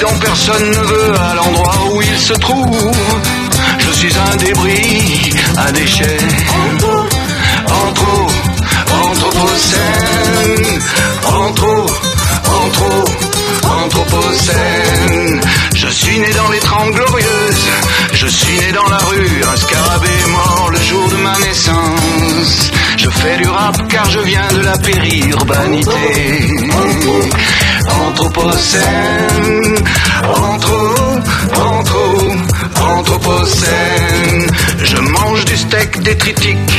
dont personne ne veut à l'endroit où il se trouve. Je suis un débris, un déchet. Antro, Anthropocène. Antro, Antro, Anthropocène. Je suis né dans les trente glorieuses. Je suis né dans la rue. Un scarabée mort le jour de ma naissance. Je fais du rap car je viens de la périurbanité. Anthropocène, anthro, anthro, anthropocène. Je mange du steak détritique,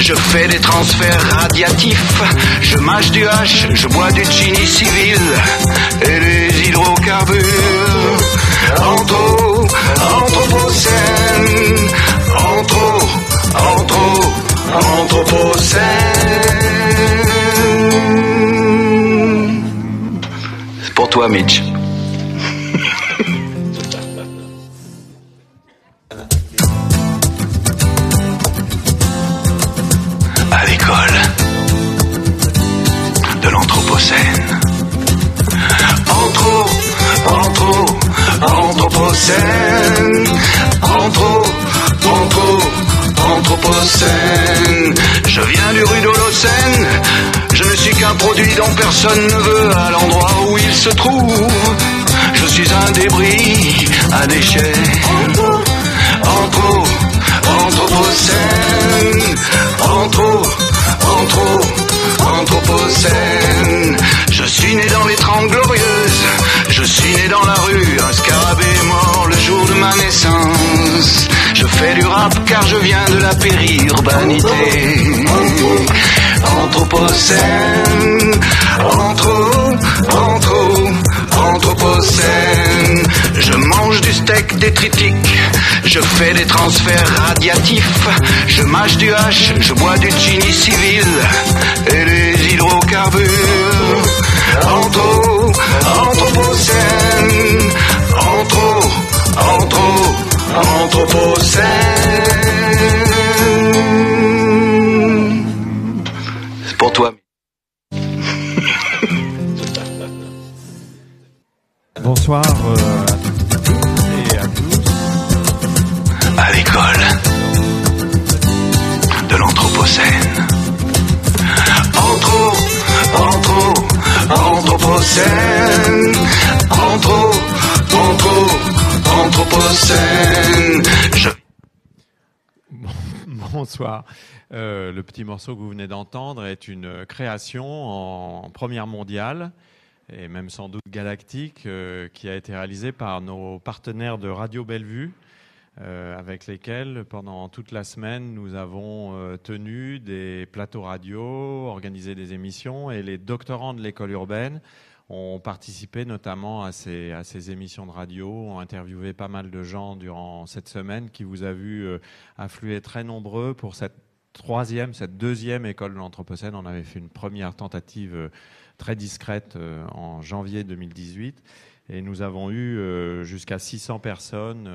je fais des transferts radiatifs, je mâche du hache, je bois du chini civil et des hydrocarbures. Anthro, anthropocène, anthro, anthro, anthropocène. C'est pour toi, Mitch. Produit dont personne ne veut à l'endroit où il se trouve. Je suis un débris, un déchet. Anthro, Anthropocène. Anthro, anthro, Anthropocène. Je suis né dans les trente glorieuses. Je suis né dans la rue, un scarabée mort le jour de ma naissance. Je fais du rap car je viens de la périurbanité. Anthropocène, anthro, anthro, Anthropocène. Je mange du steak détritique, je fais des transferts radiatifs, je mâche du hache, je bois du chini civil et des hydrocarbures. Anthro, Anthropocène, anthro, anthro, Anthropocène. Pour toi. Bonsoir euh, à toutes et à tous. à l'école de l'Anthropocène. Anthro, anthro, Anthropocène. Anthro, anthro, Anthropocène. Je Bonsoir. Euh, le petit morceau que vous venez d'entendre est une création en première mondiale et même sans doute galactique euh, qui a été réalisée par nos partenaires de Radio Bellevue euh, avec lesquels pendant toute la semaine nous avons tenu des plateaux radio, organisé des émissions et les doctorants de l'école urbaine ont participé notamment à ces, à ces émissions de radio, ont interviewé pas mal de gens durant cette semaine qui vous a vu affluer très nombreux pour cette troisième, cette deuxième école de l'Anthropocène. On avait fait une première tentative euh, très discrète euh, en janvier 2018. Et nous avons eu euh, jusqu'à 600 personnes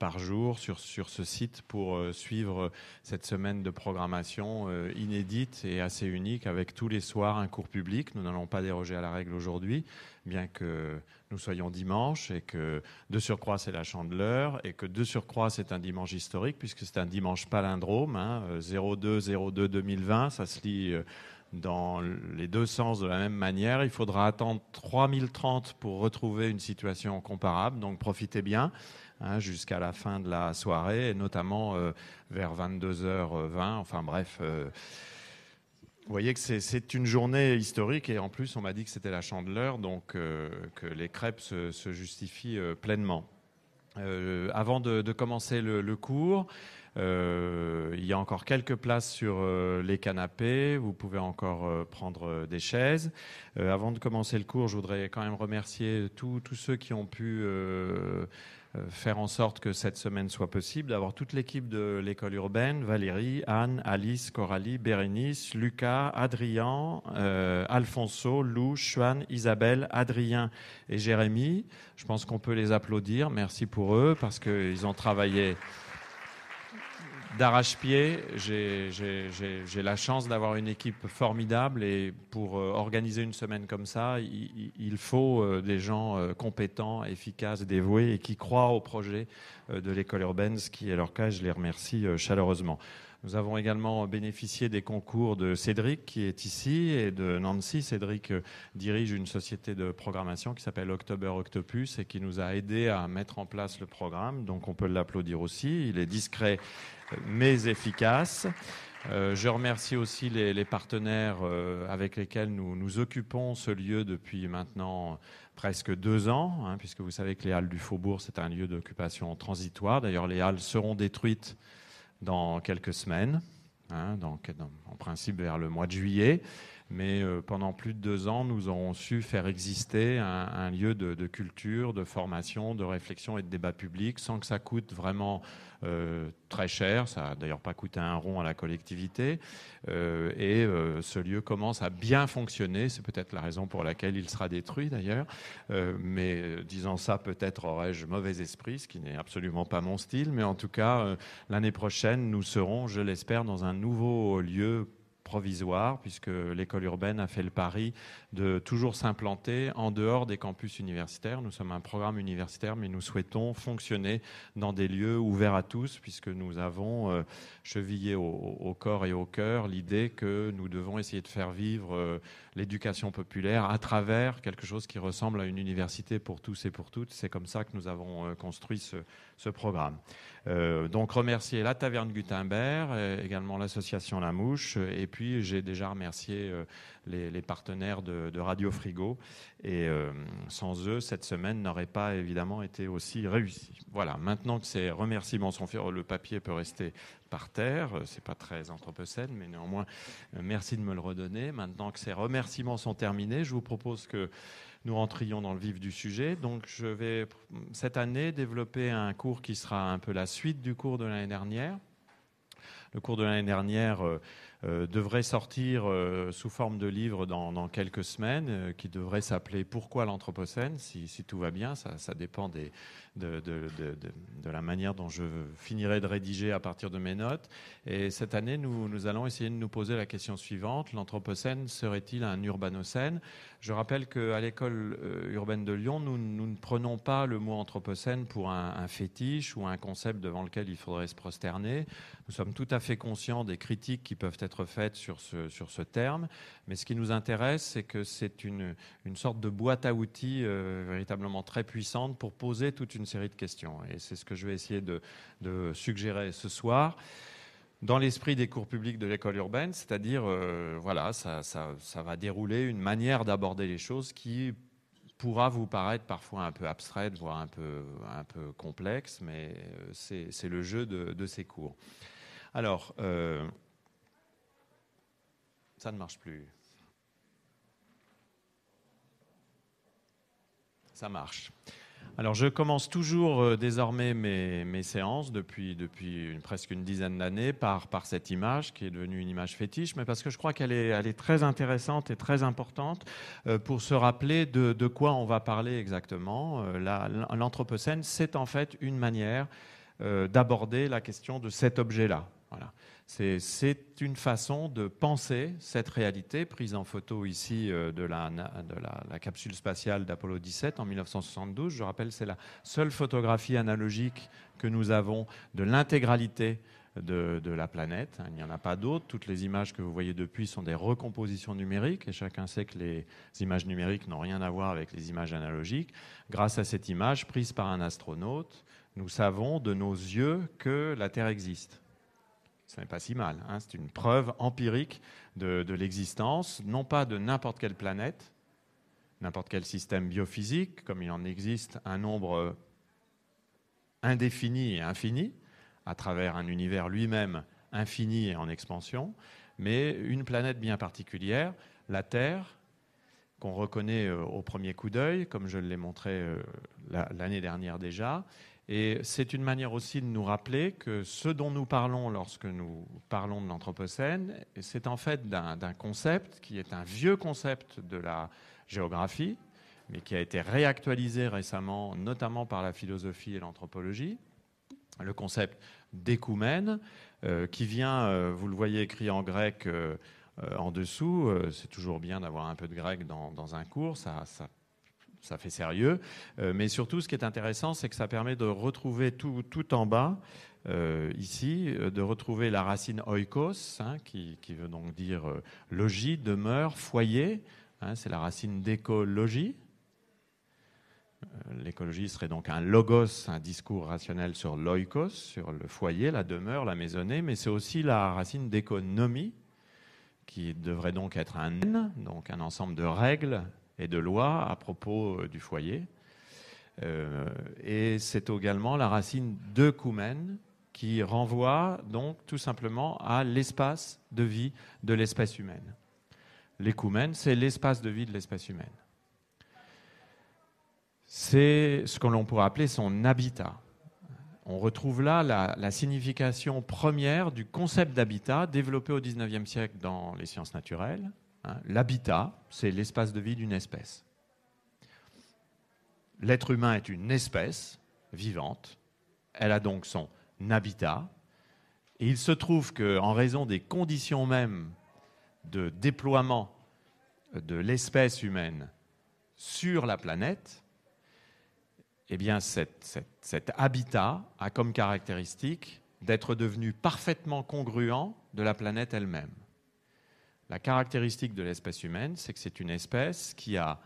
par jour sur, sur ce site pour suivre cette semaine de programmation inédite et assez unique avec tous les soirs un cours public. Nous n'allons pas déroger à la règle aujourd'hui, bien que nous soyons dimanche et que de surcroît c'est la chandeleur et que de surcroît c'est un dimanche historique puisque c'est un dimanche palindrome, hein, euh, 02-02-2020, ça se lit euh, dans les deux sens de la même manière. Il faudra attendre 3030 pour retrouver une situation comparable, donc profitez bien hein, jusqu'à la fin de la soirée, et notamment euh, vers 22h20. Enfin bref, vous voyez que c'est- une journée historique, et en plus on m'a dit que c'était la chandeleur, donc euh, que les crêpes se, justifient euh, pleinement. Euh, avant de, commencer le, cours, il y a encore quelques places sur les canapés. Vous pouvez encore prendre des chaises. Avant de commencer le cours, je voudrais quand même remercier tous ceux qui ont pu faire en sorte que cette semaine soit possible. D'avoir toute l'équipe de l'école urbaine, Valérie, Anne, Alice, Coralie, Bérénice, Lucas, Adrien, euh, Alfonso, Lou, Chuan, Isabelle, Adrien et Jérémy. Je pense qu'on peut les applaudir. Merci pour eux parce qu'ils ont travaillé d'arrache-pied. J'ai la chance d'avoir une équipe formidable et pour euh, organiser une semaine comme ça, il, faut euh, des gens euh, compétents, efficaces, dévoués et qui croient au projet de l'école urbaine, ce qui est leur cas. Je les remercie chaleureusement. Nous avons également bénéficié des concours de Cédric qui est ici et de Nancy. Cédric dirige une société de programmation qui s'appelle October Octopus et qui nous a aidés à mettre en place le programme. Donc on peut l'applaudir aussi. Il est discret mais efficace. Euh, je remercie aussi les, partenaires euh, avec lesquels nous nous occupons ce lieu depuis maintenant presque deux ans, hein, puisque vous savez que les Halles du Faubourg, c'est un lieu d'occupation transitoire. D'ailleurs, les Halles seront détruites dans quelques semaines, hein, en principe vers le mois de juillet. Mais euh, pendant plus de deux ans, nous avons su faire exister un, lieu de, culture, de formation, de réflexion et de débat public sans que ça coûte vraiment euh, très cher. Ça n'a d'ailleurs pas coûté un rond à la collectivité. Euh, et ce lieu commence à bien fonctionner. C'est peut-être la raison pour laquelle il sera détruit d'ailleurs. mais disant ça, peut-être aurais-je mauvais esprit, ce qui n'est absolument pas mon style. Mais en tout cas, l'année prochaine, nous serons, je l'espère, dans un nouveau lieu provisoire, puisque l'école urbaine a fait le pari de toujours s'implanter en dehors des campus universitaires. Nous sommes un programme universitaire, mais nous souhaitons fonctionner dans des lieux ouverts à tous, puisque nous avons euh, chevillé au, corps et au cœur l'idée que nous devons essayer de faire vivre euh, l'éducation populaire à travers quelque chose qui ressemble à une université pour tous et pour toutes. C'est comme ça que nous avons euh, construit ce, programme. Euh, donc remercier la Taverne Gutenberg, également l'association La Mouche, et puis j'ai déjà remercié les, partenaires de, Radio Frigo, et sans eux, cette semaine n'aurait pas évidemment été aussi réussie. Voilà, maintenant que ces remerciements sont faits, le papier peut rester par terre, c'est pas très anthropocène, mais néanmoins, merci de me le redonner. Maintenant que ces remerciements sont terminés, je vous propose que nous rentrions dans le vif du sujet. Donc, je vais cette année développer un cours qui sera un peu la suite du cours de l'année dernière. Le cours de l'année dernière euh, euh, devrait sortir euh, sous forme de livre dans, quelques semaines, qui devrait s'appeler Pourquoi l'Anthropocène? Si, tout va bien, ça dépend des, de, la manière dont je finirai de rédiger à partir de mes notes. Et cette année, nous, nous allons essayer de nous poser la question suivante. L'Anthropocène serait-il un urbanocène? Je rappelle qu'à l'école euh, urbaine de Lyon, nous, nous, ne prenons pas le mot Anthropocène pour un, fétiche ou un concept devant lequel il faudrait se prosterner. Nous sommes tout à fait conscients des critiques qui peuvent être faites sur ce, sur ce terme. Mais ce qui nous intéresse, c'est que c'est une, une sorte de boîte à outils euh, véritablement très puissante pour poser toute une série de questions. Et c'est ce que je vais essayer de, suggérer ce soir dans l'esprit des cours publics de l'école urbaine, c'est-à-dire, euh, voilà, ça, va dérouler une manière d'aborder les choses qui pourra vous paraître parfois un peu abstraite, voire un peu, un peu complexe, mais euh, c'est le jeu de, ces cours. Alors, euh, ça ne marche plus. Ça marche. Alors je commence toujours euh, désormais mes, séances depuis, depuis presque une dizaine d'années par, par cette image qui est devenue une image fétiche, mais parce que je crois qu'elle est, elle est très intéressante et très importante euh, pour se rappeler de, de quoi on va parler exactement. Euh, l'Anthropocène, c'est en fait une manière d'aborder la question de cet objet-là. Voilà. C'est une façon de penser cette réalité prise en photo ici euh, de, la, capsule spatiale d'Apollo 17 en 1972. Je rappelle, c'est la seule photographie analogique que nous avons de l'intégralité de, la planète. Il n'y en a pas d'autres. Toutes les images que vous voyez depuis sont des recompositions numériques et chacun sait que les images numériques n'ont rien à voir avec les images analogiques. Grâce à cette image prise par un astronaute, nous savons de nos yeux que la Terre existe. Ce n'est pas si mal. Hein. C'est une preuve empirique de, l'existence, non pas de n'importe quelle planète, n'importe quel système biophysique, comme il en existe un nombre indéfini et infini, à travers un univers lui-même infini et en expansion, mais une planète bien particulière, la Terre, qu'on reconnaît euh, au premier coup d'œil, comme je l'ai montré euh, l'année dernière déjà, et c'est une manière aussi de nous rappeler que ce dont nous parlons lorsque nous parlons de l'Anthropocène, c'est en fait d'un concept qui est un vieux concept de la géographie, mais qui a été réactualisé récemment, notamment par la philosophie et l'anthropologie, le concept d'écoumène, qui vient, vous le voyez écrit en grec en dessous, c'est toujours bien d'avoir un peu de grec dans, un cours, ça ça fait sérieux. mais surtout, ce qui est intéressant, c'est que ça permet de retrouver tout, en bas euh, ici, euh, de retrouver la racine oikos, hein, qui, veut donc dire euh, logis, demeure, foyer. Hein, c'est la racine d'écologie. L'écologie serait donc un logos, un discours rationnel sur l'oikos, sur le foyer, la demeure, la maisonnée, mais c'est aussi la racine d'économie, qui devrait donc être un N, donc un ensemble de règles et de lois à propos du foyer. et c'est également la racine d'œcumène, qui renvoie donc tout simplement à l'espace de vie de l'espèce humaine. L'écoumène, c'est l'espace de vie de l'espèce humaine. C'est ce que l'on pourrait appeler son habitat. On retrouve là la, signification première du concept d'habitat développé au XIXe siècle dans les sciences naturelles. Hein. L'habitat, c'est l'espace de vie d'une espèce. L'être humain est une espèce vivante. Elle a donc son habitat. Et il se trouve qu'en raison des conditions mêmes de déploiement de l'espèce humaine sur la planète, eh cet, habitat a comme caractéristique d'être devenu parfaitement congruent de la planète elle-même. La caractéristique de l'espèce humaine, c'est que c'est une espèce qui a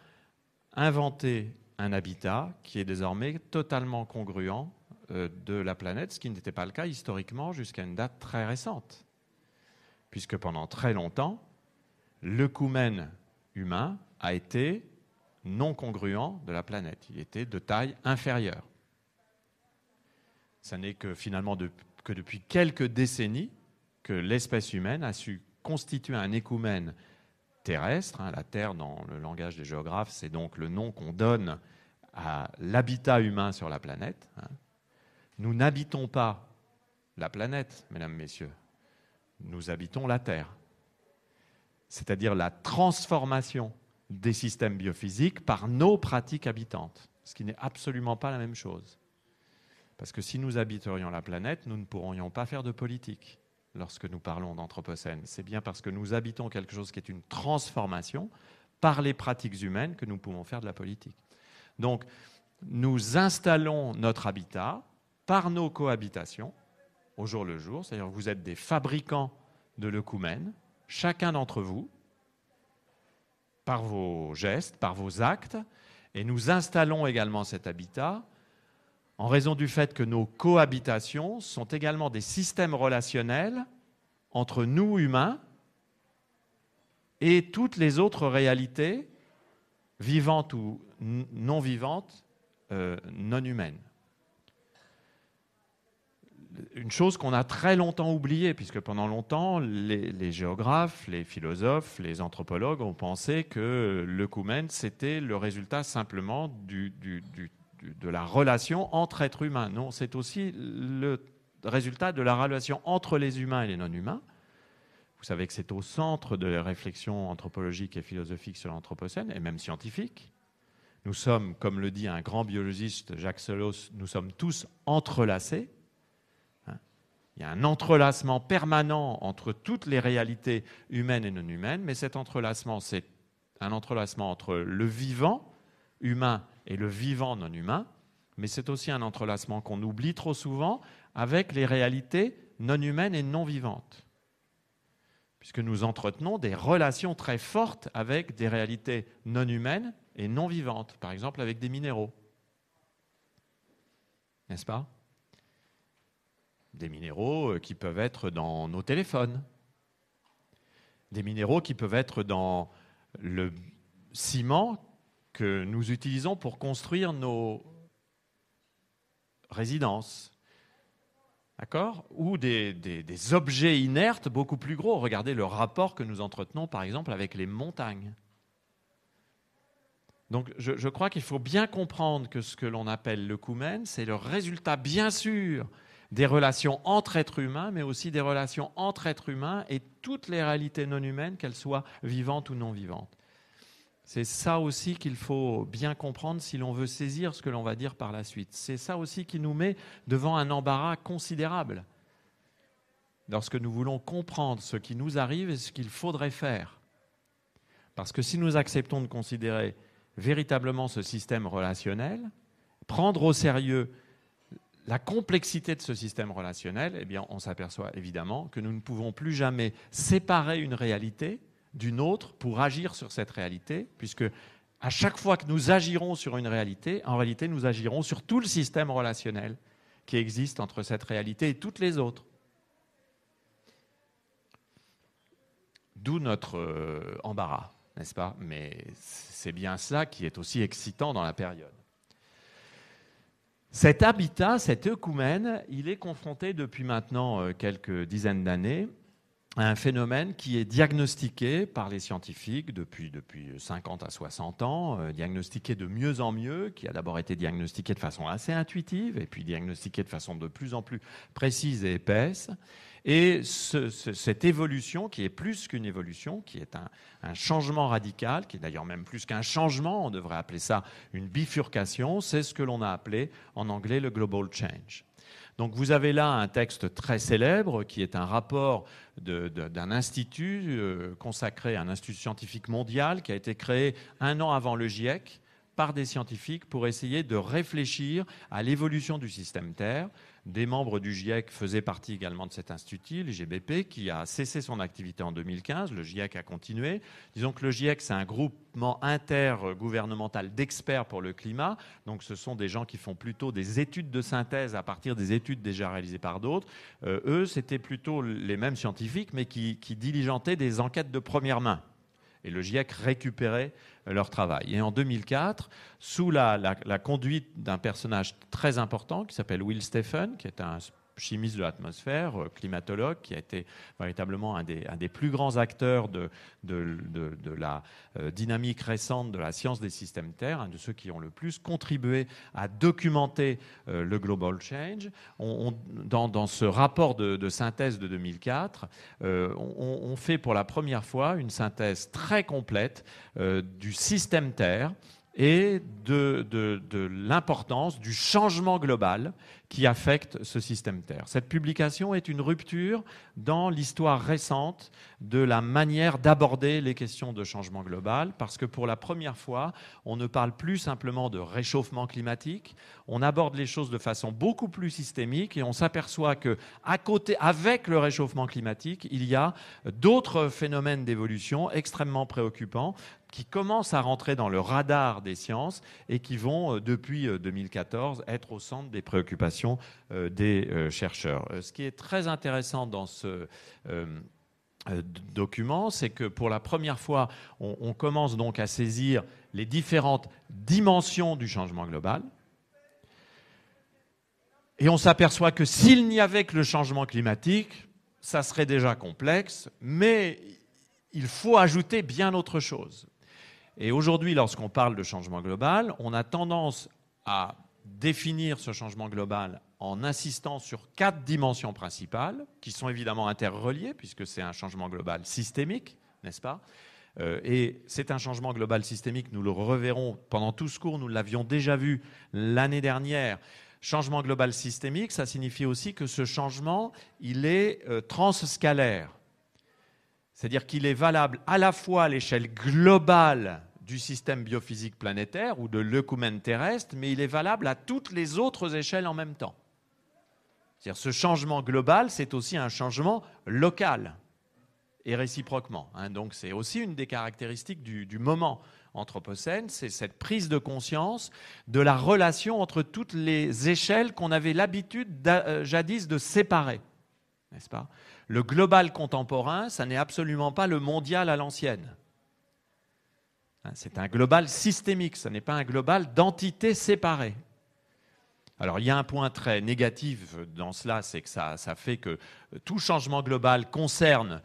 inventé un habitat qui est désormais totalement congruent euh, de la planète, ce qui n'était pas le cas historiquement jusqu'à une date très récente. Puisque pendant très longtemps, le coumène humain a été non congruent de la planète. Il était de taille inférieure. Ce n'est que finalement que depuis quelques décennies que l'espèce humaine a su constituer un écoumène terrestre. Hein. la Terre, dans le langage des géographes, c'est donc le nom qu'on donne à l'habitat humain sur la planète. Hein. Nous n'habitons pas la planète, mesdames, messieurs. Nous habitons la Terre. C'est-à-dire la transformation des systèmes biophysiques par nos pratiques habitantes, ce qui n'est absolument pas la même chose. Parce que si nous habiterions la planète, nous ne pourrions pas faire de politique lorsque nous parlons d'Anthropocène. C'est bien parce que nous habitons quelque chose qui est une transformation par les pratiques humaines que nous pouvons faire de la politique. Donc, nous installons notre habitat par nos cohabitations au jour le jour, c'est-à-dire vous êtes des fabricants de l'œcumène, chacun d'entre vous, par vos gestes, par vos actes, et nous installons également cet habitat en raison du fait que nos cohabitations sont également des systèmes relationnels entre nous humains et toutes les autres réalités vivantes ou non vivantes, euh, non humaines. Une chose qu'on a très longtemps oubliée, puisque pendant longtemps, les, géographes, les philosophes, les anthropologues ont pensé que le coumen, c'était le résultat simplement de la relation entre êtres humains. Non, c'est aussi le résultat de la relation entre les humains et les non-humains. Vous savez que c'est au centre de la réflexion anthropologique et philosophique sur l'Anthropocène, et même scientifique. Nous sommes, comme le dit un grand biologiste, Jacques Solos, nous sommes tous entrelacés il y a un entrelacement permanent entre toutes les réalités humaines et non humaines, mais cet entrelacement, c'est un entrelacement entre le vivant humain et le vivant non humain, mais c'est aussi un entrelacement qu'on oublie trop souvent avec les réalités non humaines et non vivantes, puisque nous entretenons des relations très fortes avec des réalités non humaines et non vivantes, par exemple avec des minéraux. N'est-ce pas? Des minéraux euh, qui peuvent être dans nos téléphones, des minéraux qui peuvent être dans le ciment que nous utilisons pour construire nos résidences. D'accord? Ou des, objets inertes beaucoup plus gros. Regardez le rapport que nous entretenons, par exemple, avec les montagnes. Donc, je, je crois qu'il faut bien comprendre que ce que l'on appelle le coumen, c'est le résultat, bien sûr, des relations entre êtres humains, mais aussi des relations entre êtres humains et toutes les réalités non humaines, qu'elles soient vivantes ou non vivantes. C'est ça aussi qu'il faut bien comprendre si l'on veut saisir ce que l'on va dire par la suite. C'est ça aussi qui nous met devant un embarras considérable. lorsque nous voulons comprendre ce qui nous arrive et ce qu'il faudrait faire. Parce que si nous acceptons de considérer véritablement ce système relationnel, prendre au sérieux la complexité de ce système relationnel, eh on s'aperçoit évidemment que nous ne pouvons plus jamais séparer une réalité d'une autre pour agir sur cette réalité, puisque à chaque fois que nous agirons sur une réalité, en réalité, nous agirons sur tout le système relationnel qui existe entre cette réalité et toutes les autres. D'où notre euh, embarras, n'est-ce pas? Mais c'est bien ça qui est aussi excitant dans la période. Cet habitat, cet œcumène, il est confronté depuis maintenant euh, quelques dizaines d'années un phénomène qui est diagnostiqué par les scientifiques depuis, depuis 50 à 60 ans, euh, diagnostiqué de mieux en mieux, qui a d'abord été diagnostiqué de façon assez intuitive et puis diagnostiqué de façon de plus en plus précise et épaisse. Et cette évolution, qui est plus qu'une évolution, qui est un, changement radical, qui est d'ailleurs même plus qu'un changement, on devrait appeler ça une bifurcation, c'est ce que l'on a appelé en anglais le global change. Donc vous avez là un texte très célèbre qui est un rapport d'un institut euh, consacré à un institut scientifique mondial qui a été créé un an avant le GIEC par des scientifiques pour essayer de réfléchir à l'évolution du système Terre, des membres du GIEC faisaient partie également de cet institut, l'IGBP, qui a cessé son activité en 2015. Le GIEC a continué. Disons que le GIEC, c'est un groupement intergouvernemental d'experts pour le climat. Donc ce sont des gens qui font plutôt des études de synthèse à partir des études déjà réalisées par d'autres. Euh, eux, c'était plutôt les mêmes scientifiques, mais qui, qui diligentaient des enquêtes de première main et le GIEC récupérait leur travail. Et en 2004, sous la, conduite d'un personnage très important qui s'appelle Will Stephen, qui est un chimiste de l'atmosphère, euh, climatologue, qui a été véritablement un des, plus grands acteurs de, la euh, dynamique récente de la science des systèmes Terre, un de ceux qui ont le plus contribué à documenter euh, le global change. dans, ce rapport de, synthèse de 2004, on, fait pour la première fois une synthèse très complète du système Terre et de, l'importance du changement global qui affecte ce système Terre. Cette publication est une rupture dans l'histoire récente de la manière d'aborder les questions de changement global, parce que pour la première fois, on ne parle plus simplement de réchauffement climatique, on aborde les choses de façon beaucoup plus systémique et on s'aperçoit que, à côté, avec le réchauffement climatique, il y a d'autres phénomènes d'évolution extrêmement préoccupants qui commencent à rentrer dans le radar des sciences et qui vont, euh, depuis 2014, euh, être au centre des préoccupations euh, des chercheurs. Ce qui est très intéressant dans ce document, c'est que pour la première fois, on, commence donc à saisir les différentes dimensions du changement global. Et on s'aperçoit que s'il n'y avait que le changement climatique, ça serait déjà complexe, mais il faut ajouter bien autre chose. Et aujourd'hui, lorsqu'on parle de changement global, on a tendance à définir ce changement global en insistant sur quatre dimensions principales, qui sont évidemment interreliées, puisque c'est un changement global systémique, n'est-ce pas? Euh, Et c'est un changement global systémique, nous le reverrons pendant tout ce cours, nous l'avions déjà vu l'année dernière. Changement global systémique, ça signifie aussi que ce changement, il est euh, transscalaire. C'est-à-dire qu'il est valable à la fois à l'échelle globale du système biophysique planétaire ou de l'œcumène terrestre, mais il est valable à toutes les autres échelles en même temps. C'est-à-dire ce changement global, c'est aussi un changement local et réciproquement. Hein. Donc c'est aussi une des caractéristiques du, moment anthropocène, c'est cette prise de conscience de la relation entre toutes les échelles qu'on avait l'habitude euh, jadis de séparer. N'est-ce pas? Le global contemporain, ça n'est absolument pas le mondial à l'ancienne. Hein, c'est un global systémique, ce n'est pas un global d'entités séparées. Alors il y a un point très négatif dans cela, c'est que ça, fait que tout changement global concerne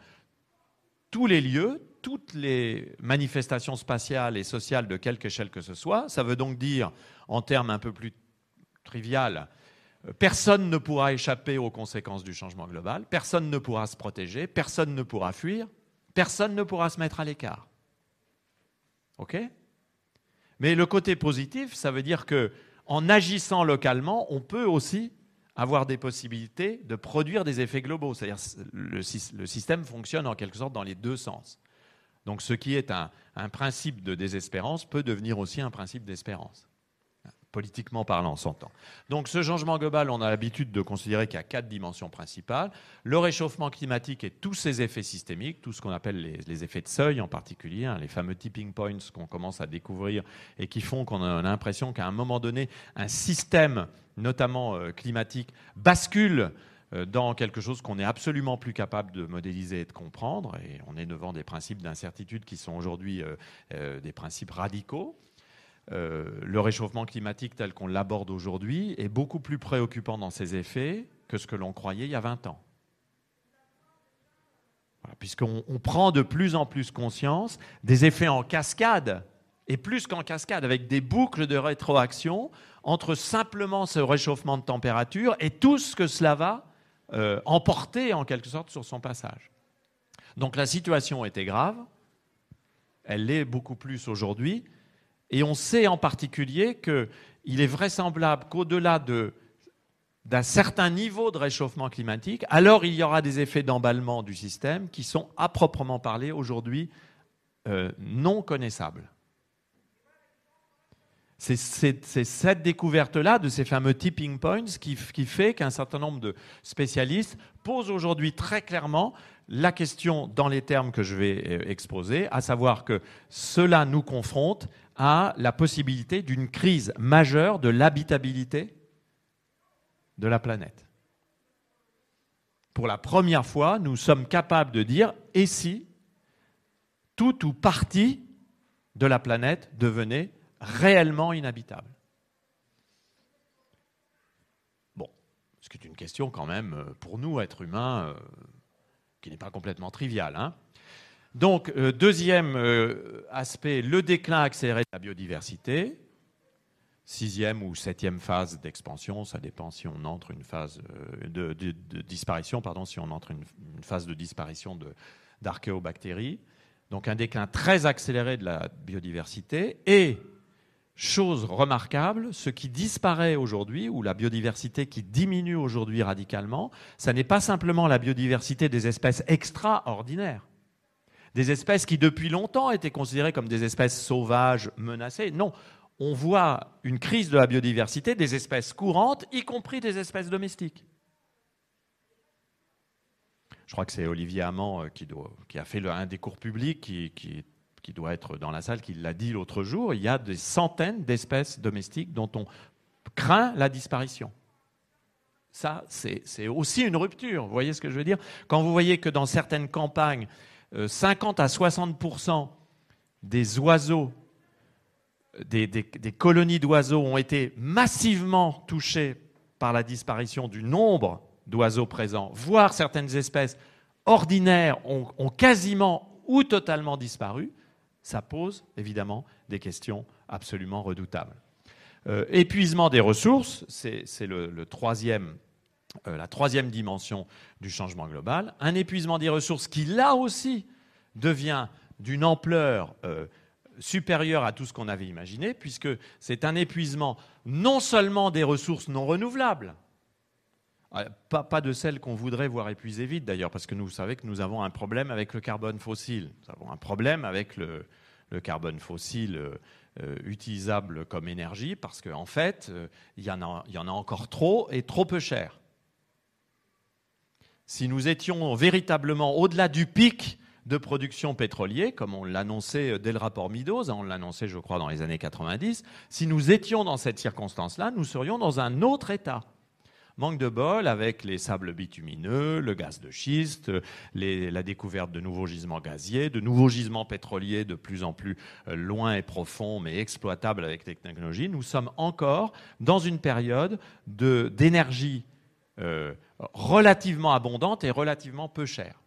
tous les lieux, toutes les manifestations spatiales et sociales de quelque échelle que ce soit. Ça veut donc dire, en termes un peu plus trivial, personne ne pourra échapper aux conséquences du changement global, personne ne pourra se protéger, personne ne pourra fuir, personne ne pourra se mettre à l'écart. Mais le côté positif, ça veut dire que en agissant localement, on peut aussi avoir des possibilités de produire des effets globaux. C'est-à-dire le, le système fonctionne en quelque sorte dans les deux sens. Donc ce qui est un, principe de désespérance peut devenir aussi un principe d'espérance, politiquement parlant, s'entend. Donc ce changement global, on a l'habitude de considérer qu'il y a quatre dimensions principales. Le réchauffement climatique et tous ses effets systémiques, tout ce qu'on appelle les, effets de seuil en particulier, hein, les fameux tipping points qu'on commence à découvrir et qui font qu'on a l'impression qu'à un moment donné, un système, notamment euh, climatique, bascule euh, dans quelque chose qu'on n'est absolument plus capable de modéliser et de comprendre. Et on est devant des principes d'incertitude qui sont aujourd'hui euh, des principes radicaux. Le réchauffement climatique tel qu'on l'aborde aujourd'hui est beaucoup plus préoccupant dans ses effets que ce que l'on croyait il y a 20 ans. Puisqu'on prend de plus en plus conscience des effets en cascade, et plus qu'en cascade, avec des boucles de rétroaction entre simplement ce réchauffement de température et tout ce que cela va euh, emporté en quelque sorte sur son passage. Donc la situation était grave, elle l'est beaucoup plus aujourd'hui, et on sait en particulier qu'il est vraisemblable qu'au-delà d'un certain niveau de réchauffement climatique, alors il y aura des effets d'emballement du système qui sont à proprement parler aujourd'hui euh, non connaissables. C'est cette découverte-là, de ces fameux tipping points, qui, fait qu'un certain nombre de spécialistes posent aujourd'hui très clairement la question dans les termes que je vais euh, exposer, à savoir que cela nous confronte à la possibilité d'une crise majeure de l'habitabilité de la planète. Pour la première fois, nous sommes capables de dire, et si tout ou partie de la planète devenait réellement inhabitable? Bon, ce qui est une question quand même euh, pour nous, êtres humains, euh, qui n'est pas complètement triviale. Hein. Donc, euh, deuxième aspect, le déclin accéléré de la biodiversité. Sixième ou septième phase d'expansion, ça dépend si on entre une phase de, disparition, pardon, si on entre une, une phase de disparition d'archéobactéries. Donc un déclin très accéléré de la biodiversité et chose remarquable, ce qui disparaît aujourd'hui, ou la biodiversité qui diminue aujourd'hui radicalement, ça n'est pas simplement la biodiversité des espèces extraordinaires, des espèces qui depuis longtemps étaient considérées comme des espèces sauvages, menacées. Non, on voit une crise de la biodiversité des espèces courantes, y compris des espèces domestiques. Je crois que c'est Olivier Amand euh, qui, a fait un des cours publics qui, qui doit être dans la salle, qui l'a dit l'autre jour, il y a des centaines d'espèces domestiques dont on craint la disparition. Ça, c'est aussi une rupture. Vous voyez ce que je veux dire? Quand vous voyez que dans certaines campagnes, 50 euh, à 60 des oiseaux, des, des colonies d'oiseaux ont été massivement touchées par la disparition du nombre d'oiseaux présents, voire certaines espèces ordinaires ont, ont quasiment ou totalement disparu, ça pose évidemment des questions absolument redoutables. Euh, épuisement des ressources, c'est euh, la troisième dimension du changement global. Un épuisement des ressources qui, là aussi, devient d'une ampleur euh, supérieure à tout ce qu'on avait imaginé, puisque c'est un épuisement non seulement des ressources non renouvelables, pas, pas, de celles qu'on voudrait voir épuisées vite d'ailleurs, parce que nous, vous savez que nous avons un problème avec le carbone fossile. Nous avons un problème avec le, carbone fossile euh, euh, utilisable comme énergie, parce qu'en fait, euh, il y, en a, encore trop et trop peu cher. Si nous étions véritablement au-delà du pic de production pétrolier, comme on l'annonçait dès le rapport Midos, on l'annonçait je crois dans les années 90, si nous étions dans cette circonstance-là, nous serions dans un autre état. Manque de bol avec les sables bitumineux, le gaz de schiste, la découverte de nouveaux gisements gaziers, de nouveaux gisements pétroliers de plus en plus euh, loin et profonds, mais exploitables avec les technologies. Nous sommes encore dans une période d'énergie euh, relativement abondante et relativement peu chère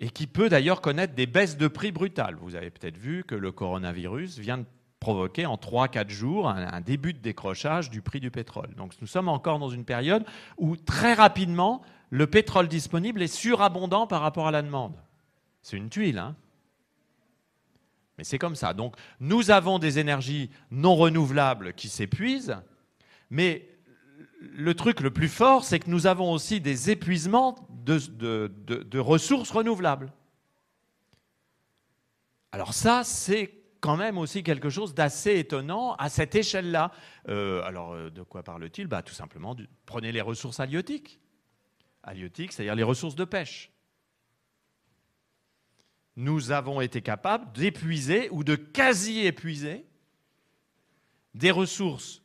et qui peut d'ailleurs connaître des baisses de prix brutales. Vous avez peut-être vu que le coronavirus vient de provoquer en 3-4 jours un, début de décrochage du prix du pétrole. Donc nous sommes encore dans une période où très rapidement, le pétrole disponible est surabondant par rapport à la demande. C'est une tuile, hein mais c'est comme ça. Donc nous avons des énergies non renouvelables qui s'épuisent, mais le truc le plus fort, c'est que nous avons aussi des épuisements de, ressources renouvelables. Alors ça, c'est quand même aussi quelque chose d'assez étonnant à cette échelle-là. Euh, alors, euh, de quoi parle-t-il? Bah, Tout simplement, prenez les ressources halieutiques. Halieutiques, c'est-à-dire les ressources de pêche. Nous avons été capables d'épuiser ou de quasi-épuiser des ressources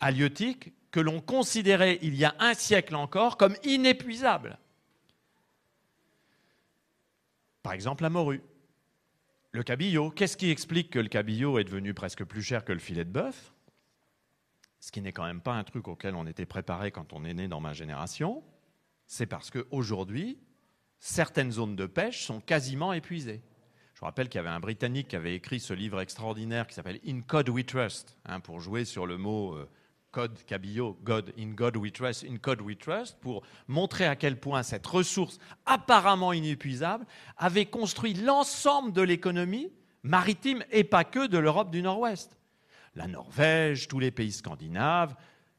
halieutiques que l'on considérait il y a un siècle encore comme inépuisables. Par exemple, la morue. Le cabillaud. Qu'est-ce qui explique que le cabillaud est devenu presque plus cher que le filet de bœuf? Ce qui n'est quand même pas un truc auquel on était préparé quand on est né dans ma génération. C'est parce qu'aujourd'hui, certaines zones de pêche sont quasiment épuisées. Je rappelle qu'il y avait un Britannique qui avait écrit ce livre extraordinaire qui s'appelle In Code We Trust, hein, pour jouer sur le mot euh, code cabillaud, God, In God We Trust, In Code We Trust, pour montrer à quel point cette ressource apparemment inépuisable avait construit l'ensemble de l'économie maritime et pas que de l'Europe du Nord-Ouest. La Norvège, tous les pays scandinaves,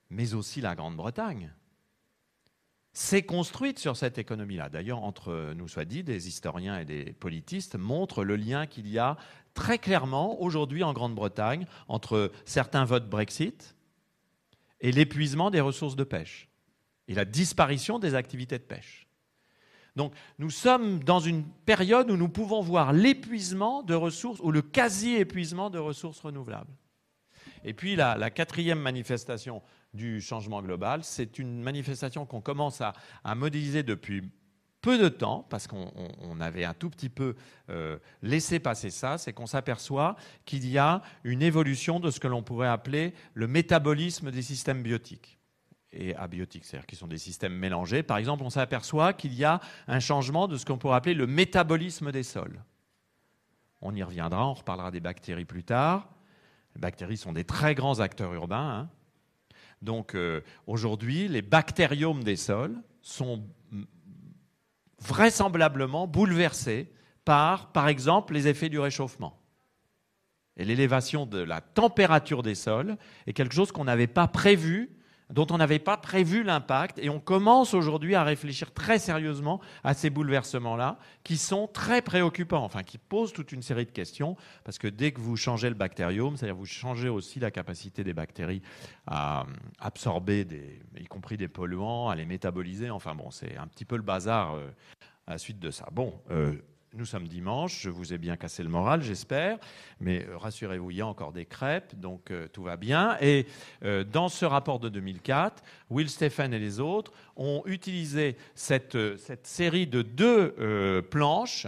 mais aussi la Grande-Bretagne s'est construite sur cette économie-là. D'ailleurs, entre nous soit dit, des historiens et des politistes montrent le lien qu'il y a très clairement aujourd'hui en Grande-Bretagne entre certains votes Brexit et l'épuisement des ressources de pêche et la disparition des activités de pêche. Donc nous sommes dans une période où nous pouvons voir l'épuisement de ressources ou le quasi-épuisement de ressources renouvelables. Et puis la, la quatrième manifestation du changement global. C'est une manifestation qu'on commence à, modéliser depuis peu de temps, parce qu'on avait un tout petit peu euh, laissé passer ça, c'est qu'on s'aperçoit qu'il y a une évolution de ce que l'on pourrait appeler le métabolisme des systèmes biotiques et abiotiques, c'est-à-dire qui sont des systèmes mélangés. Par exemple, on s'aperçoit qu'il y a un changement de ce qu'on pourrait appeler le métabolisme des sols. On y reviendra, on reparlera des bactéries plus tard. Les bactéries sont des très grands acteurs urbains. Hein. Donc euh, aujourd'hui, les bactériomes des sols sont vraisemblablement bouleversés par, par exemple, les effets du réchauffement. Et l'élévation de la température des sols est quelque chose qu'on n'avait pas prévu dont on n'avait pas prévu l'impact. Et on commence aujourd'hui à réfléchir très sérieusement à ces bouleversements-là, qui sont très préoccupants, enfin qui posent toute une série de questions, parce que dès que vous changez le bactériome, c'est-à-dire vous changez aussi la capacité des bactéries à absorber, des, y compris des polluants, à les métaboliser, enfin bon, c'est un petit peu le bazar euh, à la suite de ça. Bon, euh, nous sommes dimanche, je vous ai bien cassé le moral, j'espère, mais euh, rassurez-vous, il y a encore des crêpes, donc euh, tout va bien. Et euh, dans ce rapport de 2004, Will Stephen et les autres ont utilisé cette, cette série de deux planches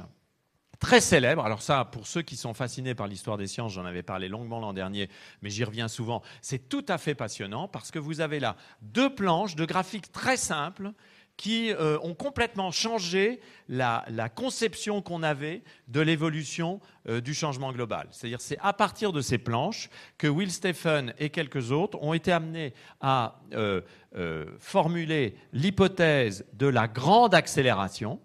très célèbres. Alors ça, pour ceux qui sont fascinés par l'histoire des sciences, j'en avais parlé longuement l'an dernier, mais j'y reviens souvent, c'est tout à fait passionnant parce que vous avez là deux planches de graphiques très simples qui euh, ont complètement changé la, conception qu'on avait de l'évolution euh, du changement global. C'est-à-dire c'est à partir de ces planches que Will Stephen et quelques autres ont été amenés à euh, formuler l'hypothèse de la grande accélération,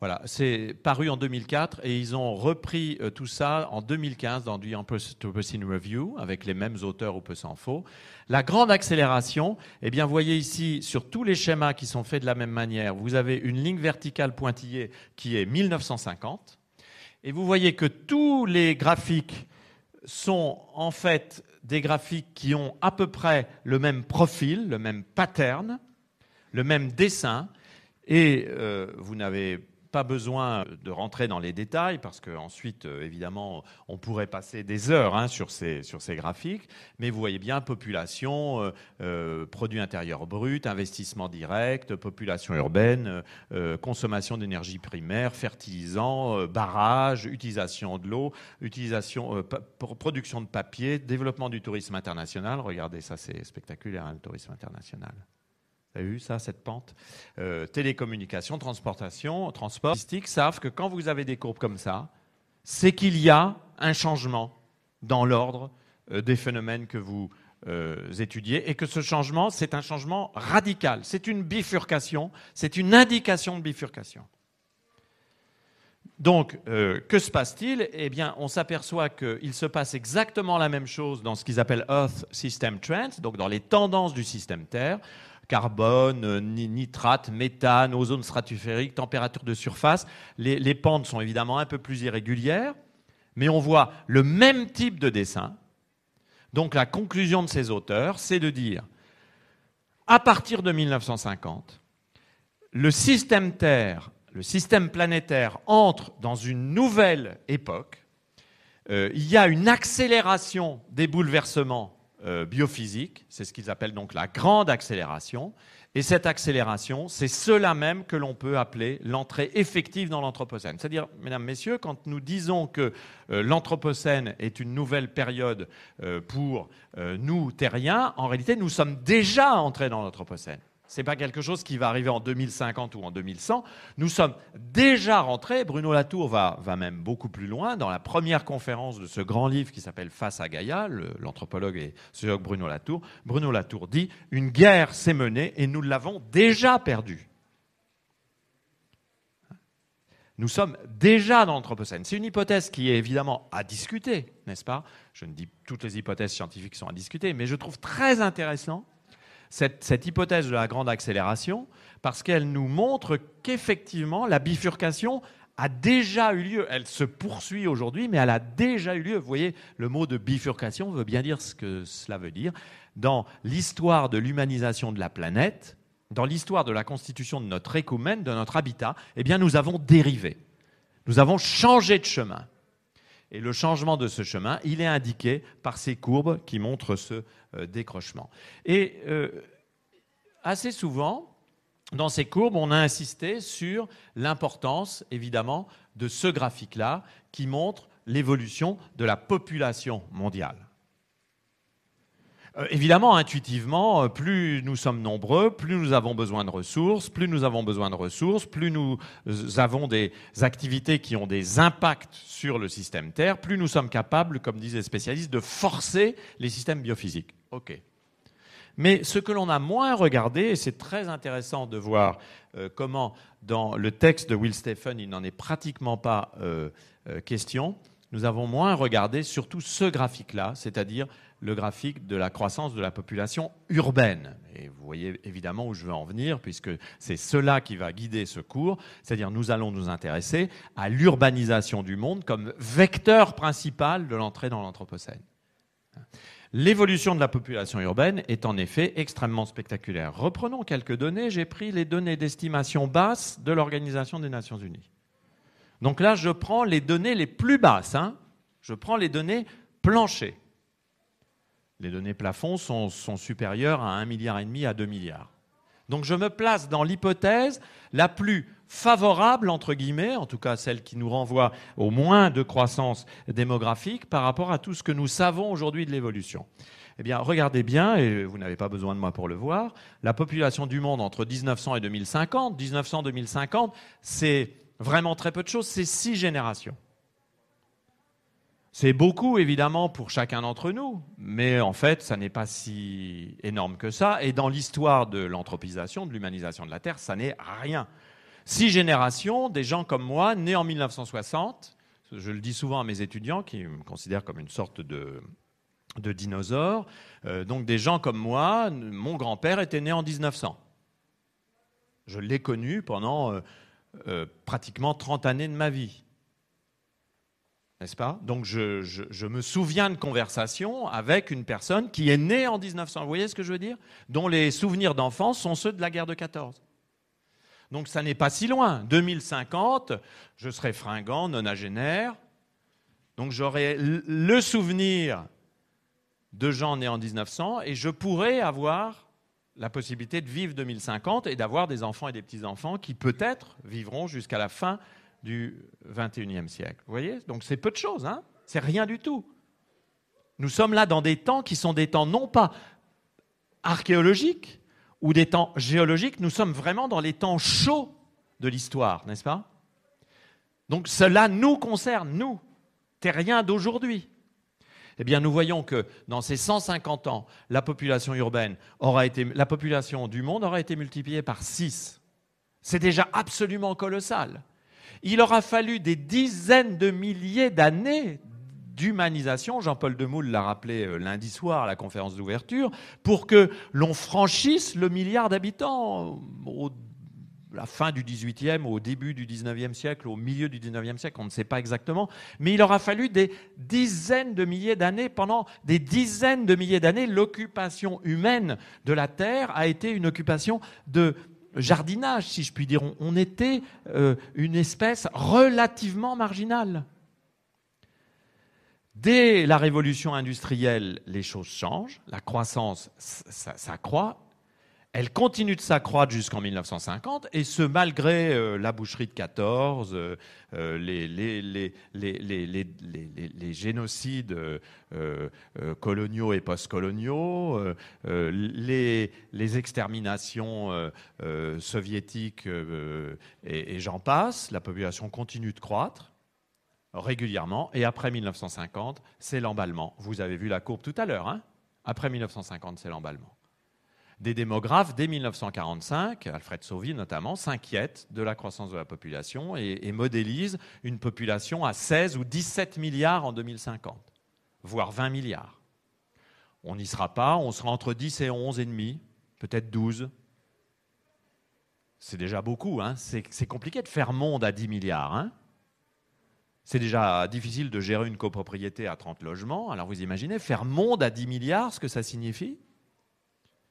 voilà, c'est paru en 2004 et ils ont repris euh, tout ça en 2015 dans du Anthropocene Review avec les mêmes auteurs ou peu s'en faut. La grande accélération, eh bien, vous voyez ici sur tous les schémas qui sont faits de la même manière, vous avez une ligne verticale pointillée qui est 1950 et vous voyez que tous les graphiques sont en fait des graphiques qui ont à peu près le même profil, le même pattern, le même dessin et euh, vous n'avez pas besoin de rentrer dans les détails parce qu'ensuite, euh, évidemment, on pourrait passer des heures hein, sur, ces, sur ces graphiques. Mais vous voyez bien population, euh, euh, produit intérieur brut, investissement direct, population urbaine, consommation d'énergie primaire, fertilisants, barrages, utilisation de l'eau, utilisation, production de papier, développement du tourisme international. Regardez, ça c'est spectaculaire, hein, le tourisme international. Vous avez vu ça, cette pente? Euh, Télécommunications, transportation, transport, logistique savent que quand vous avez des courbes comme ça, c'est qu'il y a un changement dans l'ordre euh, des phénomènes que vous euh, étudiez et que ce changement, c'est un changement radical. C'est une bifurcation, c'est une indication de bifurcation. Donc, que se passe-t-il? Eh bien, on s'aperçoit qu'il se passe exactement la même chose dans ce qu'ils appellent Earth System Trends, donc dans les tendances du système Terre carbone, euh, nitrate, méthane, ozone stratosphérique, température de surface. Les, pentes sont évidemment un peu plus irrégulières, mais on voit le même type de dessin. Donc la conclusion de ces auteurs, c'est de dire, à partir de 1950, le système Terre le système planétaire entre dans une nouvelle époque, euh, il y a une accélération des bouleversements euh, biophysiques, c'est ce qu'ils appellent donc la grande accélération, et cette accélération, c'est cela même que l'on peut appeler l'entrée effective dans l'Anthropocène. C'est-à-dire, mesdames, messieurs, quand nous disons que euh, l'Anthropocène est une nouvelle période pour nous, terriens, en réalité, nous sommes déjà entrés dans l'Anthropocène. Ce n'est pas quelque chose qui va arriver en 2050 ou en 2100. Nous sommes déjà rentrés. Bruno Latour va, même beaucoup plus loin. Dans la première conférence de ce grand livre qui s'appelle Face à Gaïa, l'anthropologue et sociologue Bruno Latour, Bruno Latour dit Une guerre s'est menée et nous l'avons déjà perdue. Nous sommes déjà dans l'Anthropocène. C'est une hypothèse qui est évidemment à discuter, n'est-ce pas? Je ne dis toutes les hypothèses scientifiques sont à discuter, mais je trouve très intéressant cette, hypothèse de la grande accélération parce qu'elle nous montre qu'effectivement, la bifurcation a déjà eu lieu. Elle se poursuit aujourd'hui, mais elle a déjà eu lieu. Vous voyez, le mot de bifurcation veut bien dire ce que cela veut dire. Dans l'histoire de l'humanisation de la planète, dans l'histoire de la constitution de notre écumène, de notre habitat, eh bien, nous avons dérivé. Nous avons changé de chemin. Et le changement de ce chemin, il est indiqué par ces courbes qui montrent ce euh, décrochement. Et euh, assez souvent, dans ces courbes, on a insisté sur l'importance, évidemment, de ce graphique-là qui montre l'évolution de la population mondiale. Euh, évidemment, intuitivement, euh, plus nous sommes nombreux, plus nous avons besoin de ressources, plus nous avons besoin de ressources, plus nous euh, avons des activités qui ont des impacts sur le système Terre, plus nous sommes capables, comme disent les spécialistes, de forcer les systèmes biophysiques. OK. Mais ce que l'on a moins regardé, et c'est très intéressant de voir comment dans le texte de Will Stephen, il n'en est pratiquement pas question, nous avons moins regardé surtout ce graphique-là, c'est-à-dire le graphique de la croissance de la population urbaine. Et vous voyez évidemment où je veux en venir, puisque c'est cela qui va guider ce cours, c'est-à-dire nous allons nous intéresser à l'urbanisation du monde comme vecteur principal de l'entrée dans l'Anthropocène. L'évolution de la population urbaine est en effet extrêmement spectaculaire. Reprenons quelques données. J'ai pris les données d'estimation basse de l'Organisation des Nations Unies. Donc là, je prends les données les plus basses. Hein. Je prends les données planchées. Les données plafonds sont, supérieures à 1,5 milliard et demi à 2 milliards. Donc je me place dans l'hypothèse la plus favorable, entre guillemets, en tout cas celle qui nous renvoie au moins de croissance démographique par rapport à tout ce que nous savons aujourd'hui de l'évolution. Eh bien, regardez bien, et vous n'avez pas besoin de moi pour le voir, la population du monde entre 1900 et 2050, 1900-2050, c'est vraiment très peu de choses, c'est six générations. C'est beaucoup, évidemment, pour chacun d'entre nous, mais en fait, ça n'est pas si énorme que ça. Et dans l'histoire de l'anthropisation, de l'humanisation de la Terre, ça n'est rien. Six générations, des gens comme moi, nés en 1960, je le dis souvent à mes étudiants qui me considèrent comme une sorte de, dinosaure, euh, donc des gens comme moi, mon grand-père était né en 1900. Je l'ai connu pendant euh, euh, pratiquement 30 années de ma vie n'est-ce pas? Donc je, me souviens de conversations avec une personne qui est née en 1900, vous voyez ce que je veux dire? Dont les souvenirs d'enfance sont ceux de la guerre de 14. Donc ça n'est pas si loin. 2050, je serai fringant, nonagénaire. Donc j'aurai le souvenir de gens nés en 1900 et je pourrais avoir la possibilité de vivre 2050 et d'avoir des enfants et des petits-enfants qui peut-être vivront jusqu'à la fin du 21e siècle. Vous voyez? Donc c'est peu de choses, hein? C'est rien du tout. Nous sommes là dans des temps qui sont des temps non pas archéologiques ou des temps géologiques, nous sommes vraiment dans les temps chauds de l'histoire, n'est-ce pas? Donc cela nous concerne, nous, terriens d'aujourd'hui. Eh bien, nous voyons que dans ces 150 ans, la population urbaine aura été, la population du monde aura été multipliée par 6. C'est déjà absolument colossal. Il aura fallu des dizaines de milliers d'années d'humanisation, Jean-Paul Demoule l'a rappelé euh, lundi soir à la conférence d'ouverture, pour que l'on franchisse le milliard d'habitants au la fin du XVIIIe, au début du XIXe siècle, au milieu du XIXe siècle, on ne sait pas exactement, mais il aura fallu des dizaines de milliers d'années. Pendant des dizaines de milliers d'années, l'occupation humaine de la Terre a été une occupation de jardinage, si je puis dire. On, était euh, une espèce relativement marginale. Dès la révolution industrielle, les choses changent, la croissance s'accroît, elle continue de s'accroître jusqu'en 1950, et ce malgré euh, la boucherie de 14, euh, euh, les, génocides coloniaux et postcoloniaux, les, exterminations soviétiques, et, et j'en passe. La population continue de croître régulièrement, et après 1950, c'est l'emballement. Vous avez vu la courbe tout à l'heure, hein? Après 1950, c'est l'emballement. Des démographes, dès 1945, Alfred Sauvy notamment, s'inquiètent de la croissance de la population et, modélisent une population à 16 ou 17 milliards en 2050, voire 20 milliards. On n'y sera pas, on sera entre 10 et 11 et demi, peut-être 12. C'est déjà beaucoup, hein. c'est compliqué de faire monde à 10 milliards. Hein. c'est déjà difficile de gérer une copropriété à 30 logements. Alors vous imaginez, faire monde à 10 milliards, ce que ça signifie?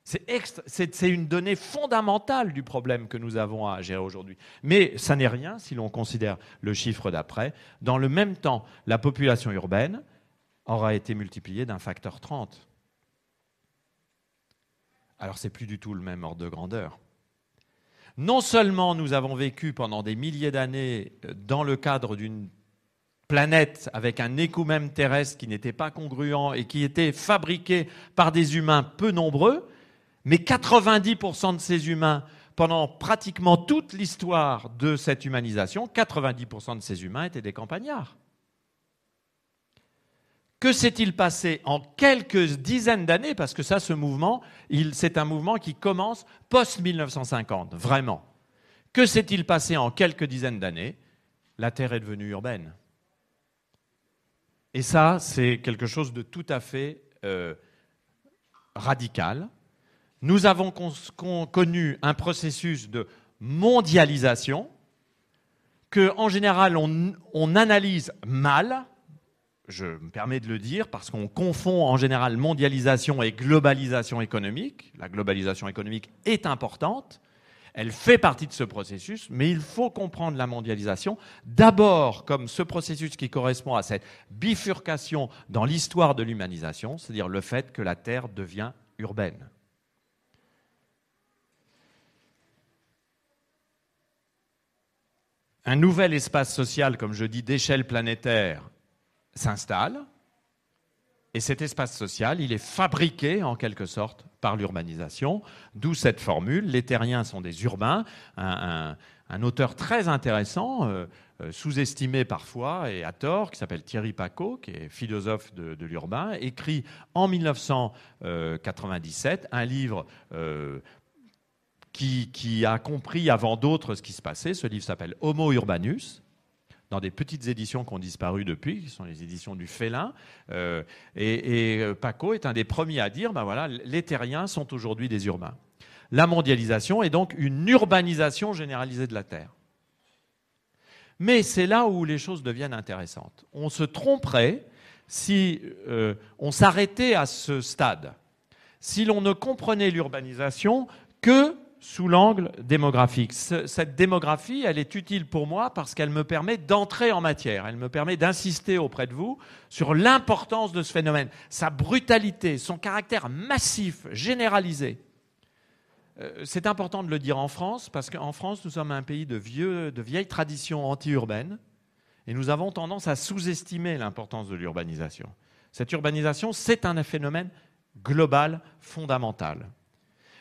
C'est une donnée fondamentale du problème que nous avons à gérer aujourd'hui. Mais ça n'est rien si l'on considère le chiffre d'après. Dans le même temps, la population urbaine aura été multipliée d'un facteur 30. Alors c'est plus du tout le même ordre de grandeur. Non seulement nous avons vécu pendant des milliers d'années dans le cadre d'une planète avec un écoumène terrestre qui n'était pas congruent et qui était fabriqué par des humains peu nombreux, mais 90% de ces humains, pendant pratiquement toute l'histoire de cette humanisation, 90% de ces humains étaient des campagnards. Que s'est-il passé en quelques dizaines d'années? Parce que ça, ce mouvement, c'est un mouvement qui commence post-1950, vraiment. Que s'est-il passé en quelques dizaines d'années? La Terre est devenue urbaine. Et ça, c'est quelque chose de tout à fait euh, radical nous avons connu un processus de mondialisation que, en général, on, analyse mal. Je me permets de le dire parce qu'on confond en général mondialisation et globalisation économique. La globalisation économique est importante, elle fait partie de ce processus, mais il faut comprendre la mondialisation d'abord comme ce processus qui correspond à cette bifurcation dans l'histoire de l'humanisation, c'est-à-dire le fait que la Terre devient urbaine. Un nouvel espace social, comme je dis, d'échelle planétaire s'installe. Et cet espace social, il est fabriqué en quelque sorte par l'urbanisation, d'où cette formule. Les terriens sont des urbains. Un, auteur très intéressant, euh, euh, sous-estimé parfois et à tort, qui s'appelle Thierry Paco, qui est philosophe de, l'urbain, écrit en 1997 un livre euh, qui, a compris avant d'autres ce qui se passait. Ce livre s'appelle Homo Urbanus dans des petites éditions qui ont disparu depuis, qui sont les éditions du Félin. Euh, et, euh, Paco est un des premiers à dire, ben voilà, les terriens sont aujourd'hui des urbains. La mondialisation est donc une urbanisation généralisée de la Terre. Mais c'est là où les choses deviennent intéressantes. On se tromperait si euh, on s'arrêtait à ce stade, si l'on ne comprenait l'urbanisation que sous l'angle démographique. Cette démographie, elle est utile pour moi parce qu'elle me permet d'entrer en matière, elle me permet d'insister auprès de vous sur l'importance de ce phénomène, sa brutalité, son caractère massif, généralisé. Euh, c'est important de le dire en France parce qu'en France, nous sommes un pays de, de vieilles traditions anti-urbaines et nous avons tendance à sous-estimer l'importance de l'urbanisation. Cette urbanisation, c'est un phénomène global, fondamental.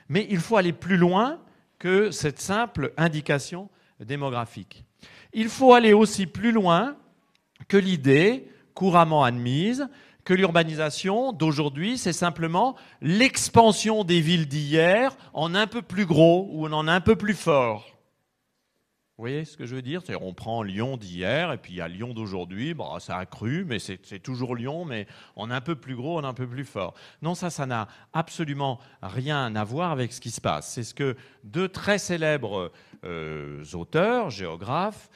Mais il faut aller plus loin que cette simple indication démographique. Il faut aller aussi plus loin que l'idée couramment admise que l'urbanisation d'aujourd'hui, c'est simplement l'expansion des villes d'hier en un peu plus gros ou en un peu plus fort. Vous voyez ce que je veux dire? On prend Lyon d'hier et puis il y a Lyon d'aujourd'hui. Bon, ça a cru, mais c'est toujours Lyon, mais on est un peu plus gros, on est un peu plus fort. Non, ça, ça n'a absolument rien à voir avec ce qui se passe. C'est ce que deux très célèbres euh, auteurs, géographes,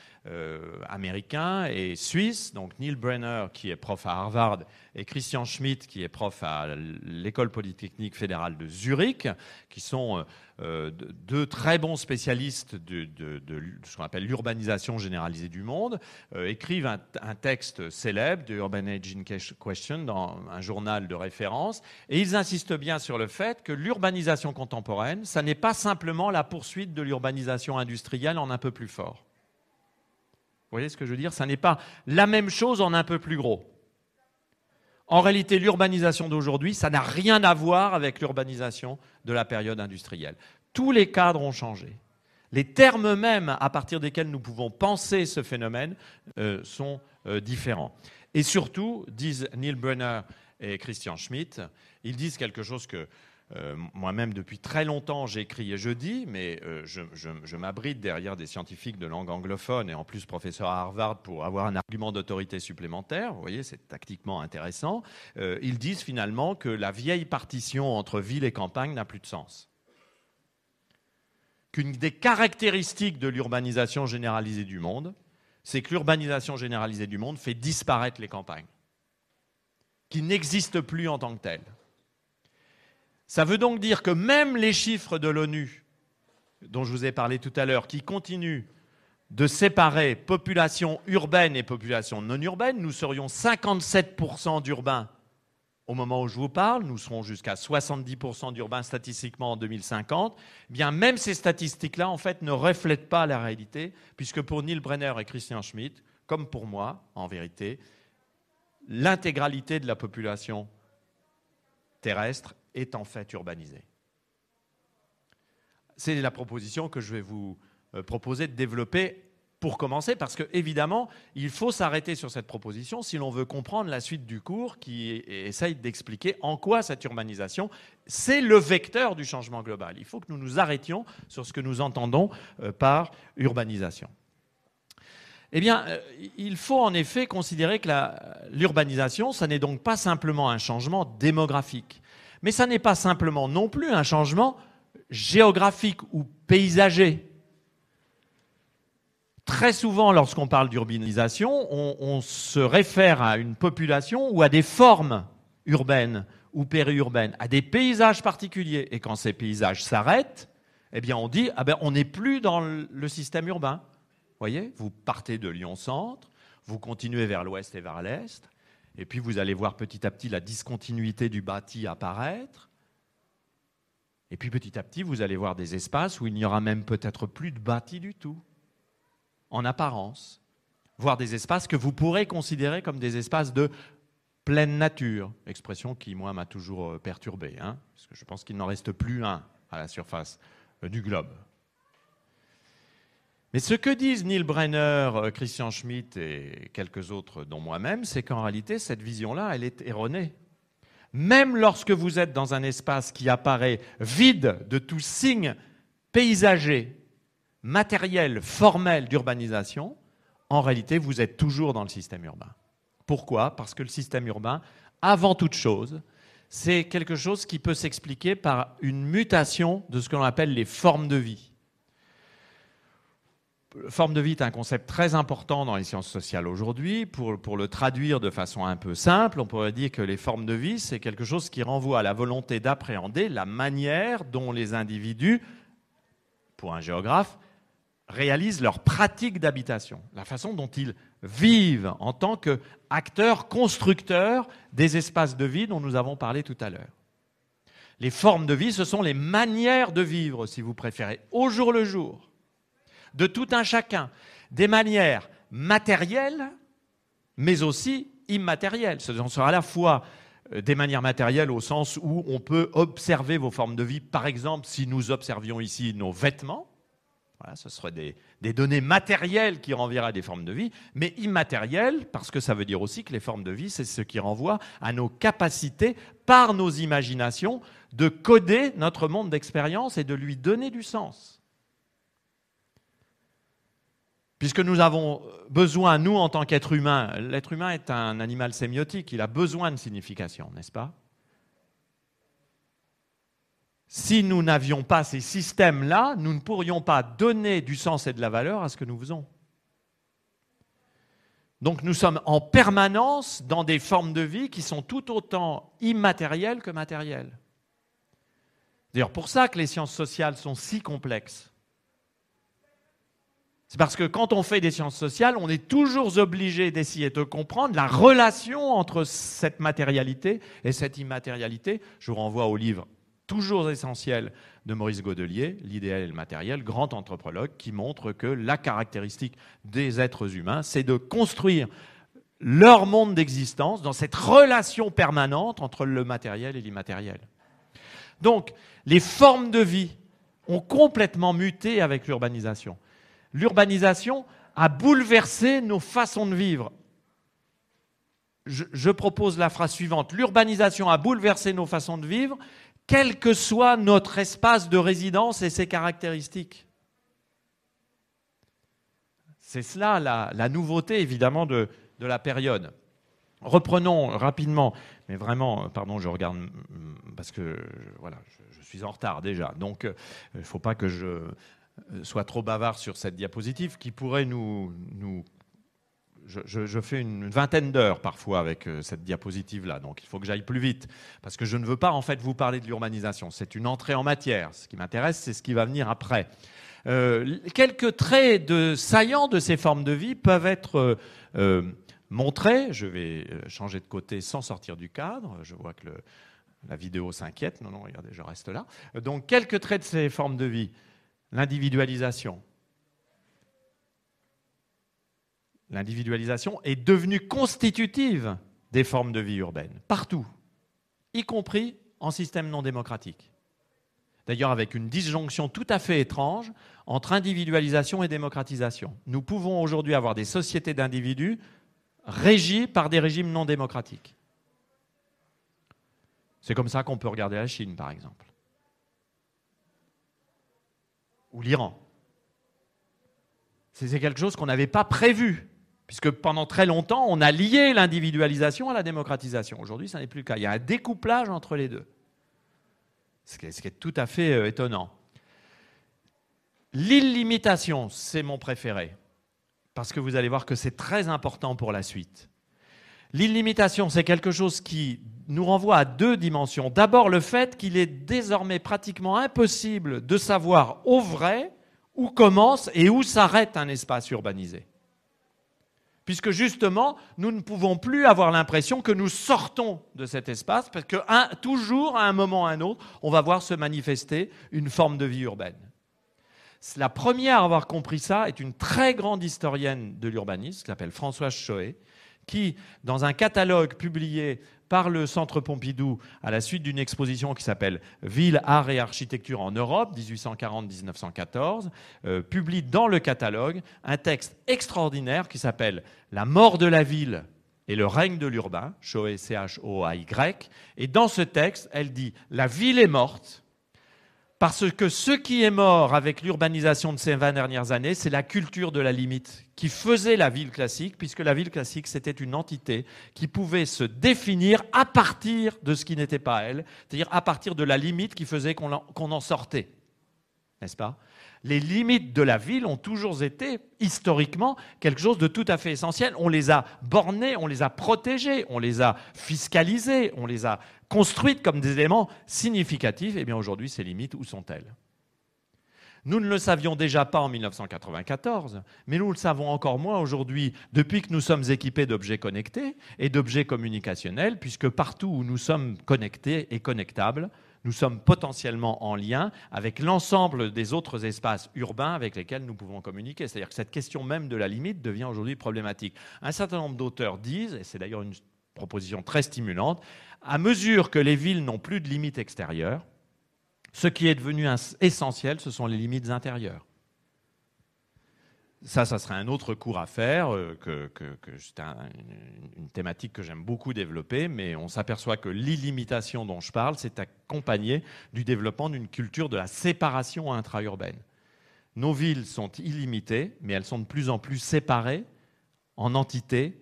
américains et suisses, donc Neil Brenner qui est prof à Harvard et Christian Schmidt qui est prof à l'école polytechnique fédérale de Zurich, qui sont euh, deux très bons spécialistes de, ce qu'on appelle l'urbanisation généralisée du monde, écrivent un, un, texte célèbre de Urban Aging Question dans un journal de référence, et ils insistent bien sur le fait que l'urbanisation contemporaine, ça n'est pas simplement la poursuite de l'urbanisation industrielle en un peu plus fort. Vous voyez ce que je veux dire? Ça n'est pas la même chose en un peu plus gros. En réalité, l'urbanisation d'aujourd'hui, ça n'a rien à voir avec l'urbanisation de la période industrielle. Tous les cadres ont changé. Les termes mêmes à partir desquels nous pouvons penser ce phénomène euh, sont euh, différents. Et surtout, disent Neil Brenner et Christian Schmidt, ils disent quelque chose que euh, moi-même, depuis très longtemps, j'écris et je dis, mais euh, je, m'abrite derrière des scientifiques de langue anglophone et en plus professeur à Harvard pour avoir un argument d'autorité supplémentaire. Vous voyez, c'est tactiquement intéressant. Euh, ils disent finalement que la vieille partition entre ville et campagne n'a plus de sens. Qu'une des caractéristiques de l'urbanisation généralisée du monde, c'est que l'urbanisation généralisée du monde fait disparaître les campagnes, qui n'existent plus en tant que telles. Ça veut donc dire que même les chiffres de l'ONU, dont je vous ai parlé tout à l'heure, qui continuent de séparer population urbaine et population non urbaine, nous serions 57% d'urbains au moment où je vous parle, nous serons jusqu'à 70% d'urbains statistiquement en 2050, eh bien même ces statistiques-là, en fait, ne reflètent pas la réalité, puisque pour Neil Brenner et Christian Schmitt, comme pour moi, en vérité, l'intégralité de la population terrestre est en fait urbanisé. C'est la proposition que je vais vous euh, proposer de développer pour commencer, parce que évidemment, il faut s'arrêter sur cette proposition si l'on veut comprendre la suite du cours qui essaye d'expliquer en quoi cette urbanisation, c'est le vecteur du changement global. Il faut que nous nous arrêtions sur ce que nous entendons euh, par urbanisation. Eh bien, euh, il faut en effet considérer que l'urbanisation, ce n'est donc pas simplement un changement démographique. Mais ça n'est pas simplement non plus un changement géographique ou paysager. Très souvent, lorsqu'on parle d'urbanisation, on, se réfère à une population ou à des formes urbaines ou périurbaines, à des paysages particuliers. Et quand ces paysages s'arrêtent, eh bien, on dit, ah ben, on n'est plus dans le système urbain. Voyez, vous partez de Lyon-Centre, vous continuez vers l'ouest et vers l'est, et puis vous allez voir petit à petit la discontinuité du bâti apparaître. Et puis petit à petit, vous allez voir des espaces où il n'y aura même peut-être plus de bâti du tout, en apparence. Voir des espaces que vous pourrez considérer comme des espaces de pleine nature, expression qui, moi, m'a toujours euh, perturbé, hein, parce je pense qu'il n'en reste plus un à la surface euh, du globe. Mais ce que disent Neil Brenner, euh, Christian Schmitt et quelques autres, dont moi-même, c'est qu'en réalité, cette vision-là, elle est erronée. Même lorsque vous êtes dans un espace qui apparaît vide de tout signe paysager, matériel, formel d'urbanisation, en réalité, vous êtes toujours dans le système urbain. Pourquoi? Parce que le système urbain, avant toute chose, c'est quelque chose qui peut s'expliquer par une mutation de ce que l'on appelle les formes de vie forme de vie est un concept très important dans les sciences sociales aujourd'hui. Pour, le traduire de façon un peu simple, on pourrait dire que les formes de vie, c'est quelque chose qui renvoie à la volonté d'appréhender la manière dont les individus, pour un géographe, réalisent leur pratique d'habitation, la façon dont ils vivent en tant qu'acteurs constructeurs des espaces de vie dont nous avons parlé tout à l'heure. Les formes de vie, ce sont les manières de vivre, si vous préférez, au jour le jour de tout un chacun, des manières matérielles, mais aussi immatérielles. Ce sont à la fois euh, des manières matérielles au sens où on peut observer vos formes de vie. Par exemple, si nous observions ici nos vêtements, ce seraient des, données matérielles qui renverraient des formes de vie, mais immatérielles, parce que ça veut dire aussi que les formes de vie, c'est ce qui renvoie à nos capacités, par nos imaginations, de coder notre monde d'expérience et de lui donner du sens. Puisque nous avons besoin, nous, en tant qu'être humain, l'être humain est un animal sémiotique, il a besoin de signification, n'est-ce pas? Si nous n'avions pas ces systèmes-là, nous ne pourrions pas donner du sens et de la valeur à ce que nous faisons. Donc nous sommes en permanence dans des formes de vie qui sont tout autant immatérielles que matérielles. D'ailleurs, pour ça que les sciences sociales sont si complexes. C'est parce que quand on fait des sciences sociales, on est toujours obligé d'essayer de comprendre la relation entre cette matérialité et cette immatérialité. Je vous renvoie au livre toujours essentiel de Maurice Godelier, L'idéal et le matériel, grand anthropologue, qui montre que la caractéristique des êtres humains, c'est de construire leur monde d'existence dans cette relation permanente entre le matériel et l'immatériel. Donc, les formes de vie ont complètement muté avec l'urbanisation. L'urbanisation a bouleversé nos façons de vivre. Je, je propose la phrase suivante. L'urbanisation a bouleversé nos façons de vivre quel que soit notre espace de résidence et ses caractéristiques. C'est cela la, nouveauté évidemment de, la période. Reprenons rapidement, mais vraiment, pardon, je regarde parce que voilà, je, suis en retard déjà, donc euh, il ne faut pas que je sois trop bavard sur cette diapositive qui pourrait nous, je, fais une vingtaine d'heures parfois avec euh, cette diapositive-là, donc il faut que j'aille plus vite, parce que je ne veux pas en fait vous parler de l'urbanisation. C'est une entrée en matière. Ce qui m'intéresse, c'est ce qui va venir après. Euh, quelques traits de, saillants de ces formes de vie peuvent être euh, montrés. Je vais changer de côté sans sortir du cadre. Je vois que la vidéo s'inquiète. Non, non, regardez, je reste là. Donc, quelques traits de ces formes de vie. L'individualisation, l'individualisation est devenue constitutive des formes de vie urbaine, partout, y compris en système non démocratique. D'ailleurs, avec une disjonction tout à fait étrange entre individualisation et démocratisation. Nous pouvons aujourd'hui avoir des sociétés d'individus régies par des régimes non démocratiques. C'est comme ça qu'on peut regarder la Chine, par exemple. Ou l'Iran. C'est quelque chose qu'on n'avait pas prévu Puisque pendant très longtemps, on a lié l'individualisation à la démocratisation. Aujourd'hui, ça n'est plus le cas. Il y a un découplage entre les deux. Ce qui est, tout à fait euh, étonnant. L'illimitation, c'est mon préféré. Parce que vous allez voir que c'est très important pour la suite. L'illimitation, c'est quelque chose qui nous renvoie à deux dimensions. D'abord, le fait qu'il est désormais pratiquement impossible de savoir au vrai où commence et où s'arrête un espace urbanisé puisque justement, nous ne pouvons plus avoir l'impression que nous sortons de cet espace, parce que toujours, à un moment ou à un autre, on va voir se manifester une forme de vie urbaine. La première à avoir compris ça est une très grande historienne de l'urbanisme, qui s'appelle Françoise Choé, qui, dans un catalogue publié par le Centre Pompidou à la suite d'une exposition qui s'appelle Ville, Art et Architecture en Europe, 1840-1914, euh, publie dans le catalogue un texte extraordinaire qui s'appelle La mort de la ville et le règne de l'urbain, C-H-O-A-Y. Et dans ce texte, elle dit La ville est morte, parce que ce qui est mort avec l'urbanisation de ces 20 dernières années, c'est la culture de la limite qui faisait la ville classique, puisque la ville classique, c'était une entité qui pouvait se définir à partir de ce qui n'était pas elle, c'est-à-dire à partir de la limite qui faisait qu'on en, sortait. N'est-ce pas? Les limites de la ville ont toujours été, historiquement, quelque chose de tout à fait essentiel. On les a bornées, on les a protégées, on les a fiscalisées, on les a construites comme des éléments significatifs, eh bien aujourd'hui, ces limites, où sont-elles? Nous ne le savions déjà pas en 1994, mais nous le savons encore moins aujourd'hui depuis que nous sommes équipés d'objets connectés et d'objets communicationnels, puisque partout où nous sommes connectés et connectables, nous sommes potentiellement en lien avec l'ensemble des autres espaces urbains avec lesquels nous pouvons communiquer. C'est-à-dire que cette question même de la limite devient aujourd'hui problématique. Un certain nombre d'auteurs disent, et c'est d'ailleurs une proposition très stimulante, à mesure que les villes n'ont plus de limites extérieures, ce qui est devenu essentiel, ce sont les limites intérieures. Ça, ça serait un autre cours à faire, euh, c'est une thématique que j'aime beaucoup développer, mais on s'aperçoit que l'illimitation dont je parle, c'est accompagné du développement d'une culture de la séparation intra-urbaine. Nos villes sont illimitées, mais elles sont de plus en plus séparées en entités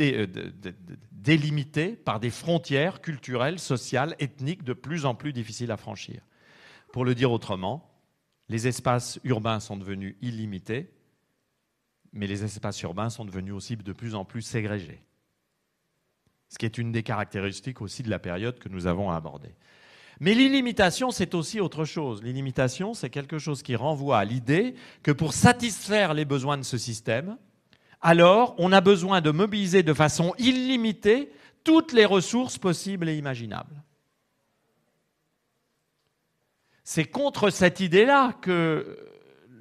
euh, délimitées par des frontières culturelles, sociales, ethniques de plus en plus difficiles à franchir. Pour le dire autrement, les espaces urbains sont devenus illimités, mais les espaces urbains sont devenus aussi de plus en plus ségrégés. Ce qui est une des caractéristiques aussi de la période que nous avons à aborder. Mais l'illimitation, c'est aussi autre chose. L'illimitation, c'est quelque chose qui renvoie à l'idée que pour satisfaire les besoins de ce système, alors on a besoin de mobiliser de façon illimitée toutes les ressources possibles et imaginables. C'est contre cette idée-là que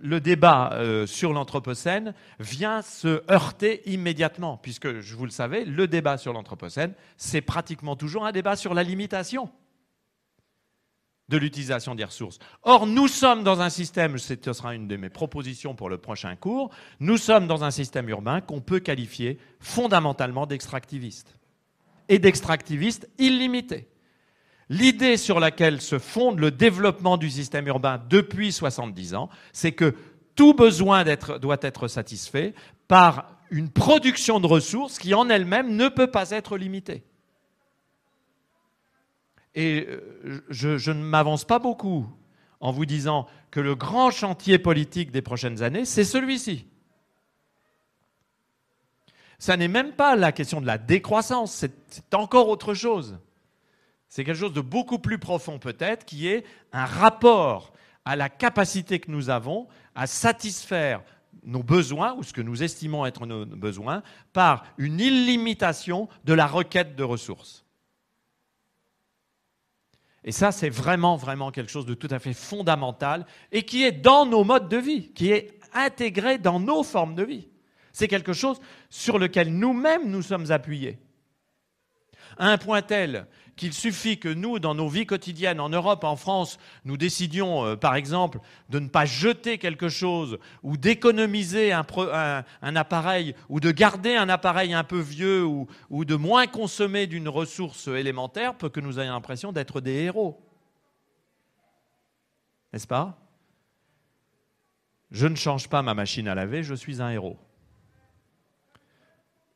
le débat euh, sur l'Anthropocène vient se heurter immédiatement, puisque, je vous le savez, le débat sur l'Anthropocène, c'est pratiquement toujours un débat sur la limitation de l'utilisation des ressources. Or, nous sommes dans un système, ce sera une de mes propositions pour le prochain cours, nous sommes dans un système urbain qu'on peut qualifier fondamentalement d'extractiviste. Et d'extractiviste illimité. L'idée sur laquelle se fonde le développement du système urbain depuis 70 ans, c'est que tout besoin doit être satisfait par une production de ressources qui en elle-même ne peut pas être limitée. Et euh, je, ne m'avance pas beaucoup en vous disant que le grand chantier politique des prochaines années, c'est celui-ci. Ça n'est même pas la question de la décroissance, c'est encore autre chose. C'est quelque chose de beaucoup plus profond peut-être, qui est un rapport à la capacité que nous avons à satisfaire nos besoins, ou ce que nous estimons être nos besoins, par une illimitation de la requête de ressources. Et ça, c'est vraiment, vraiment quelque chose de tout à fait fondamental et qui est dans nos modes de vie, qui est intégré dans nos formes de vie. C'est quelque chose sur lequel nous-mêmes nous sommes appuyés. À un point tel qu'il suffit que nous, dans nos vies quotidiennes, en Europe, en France, nous décidions, euh, par exemple, de ne pas jeter quelque chose ou d'économiser un, appareil ou de garder un appareil un peu vieux ou, de moins consommer d'une ressource élémentaire, pour que nous ayons l'impression d'être des héros. N'est-ce pas? Je ne change pas ma machine à laver, je suis un héros.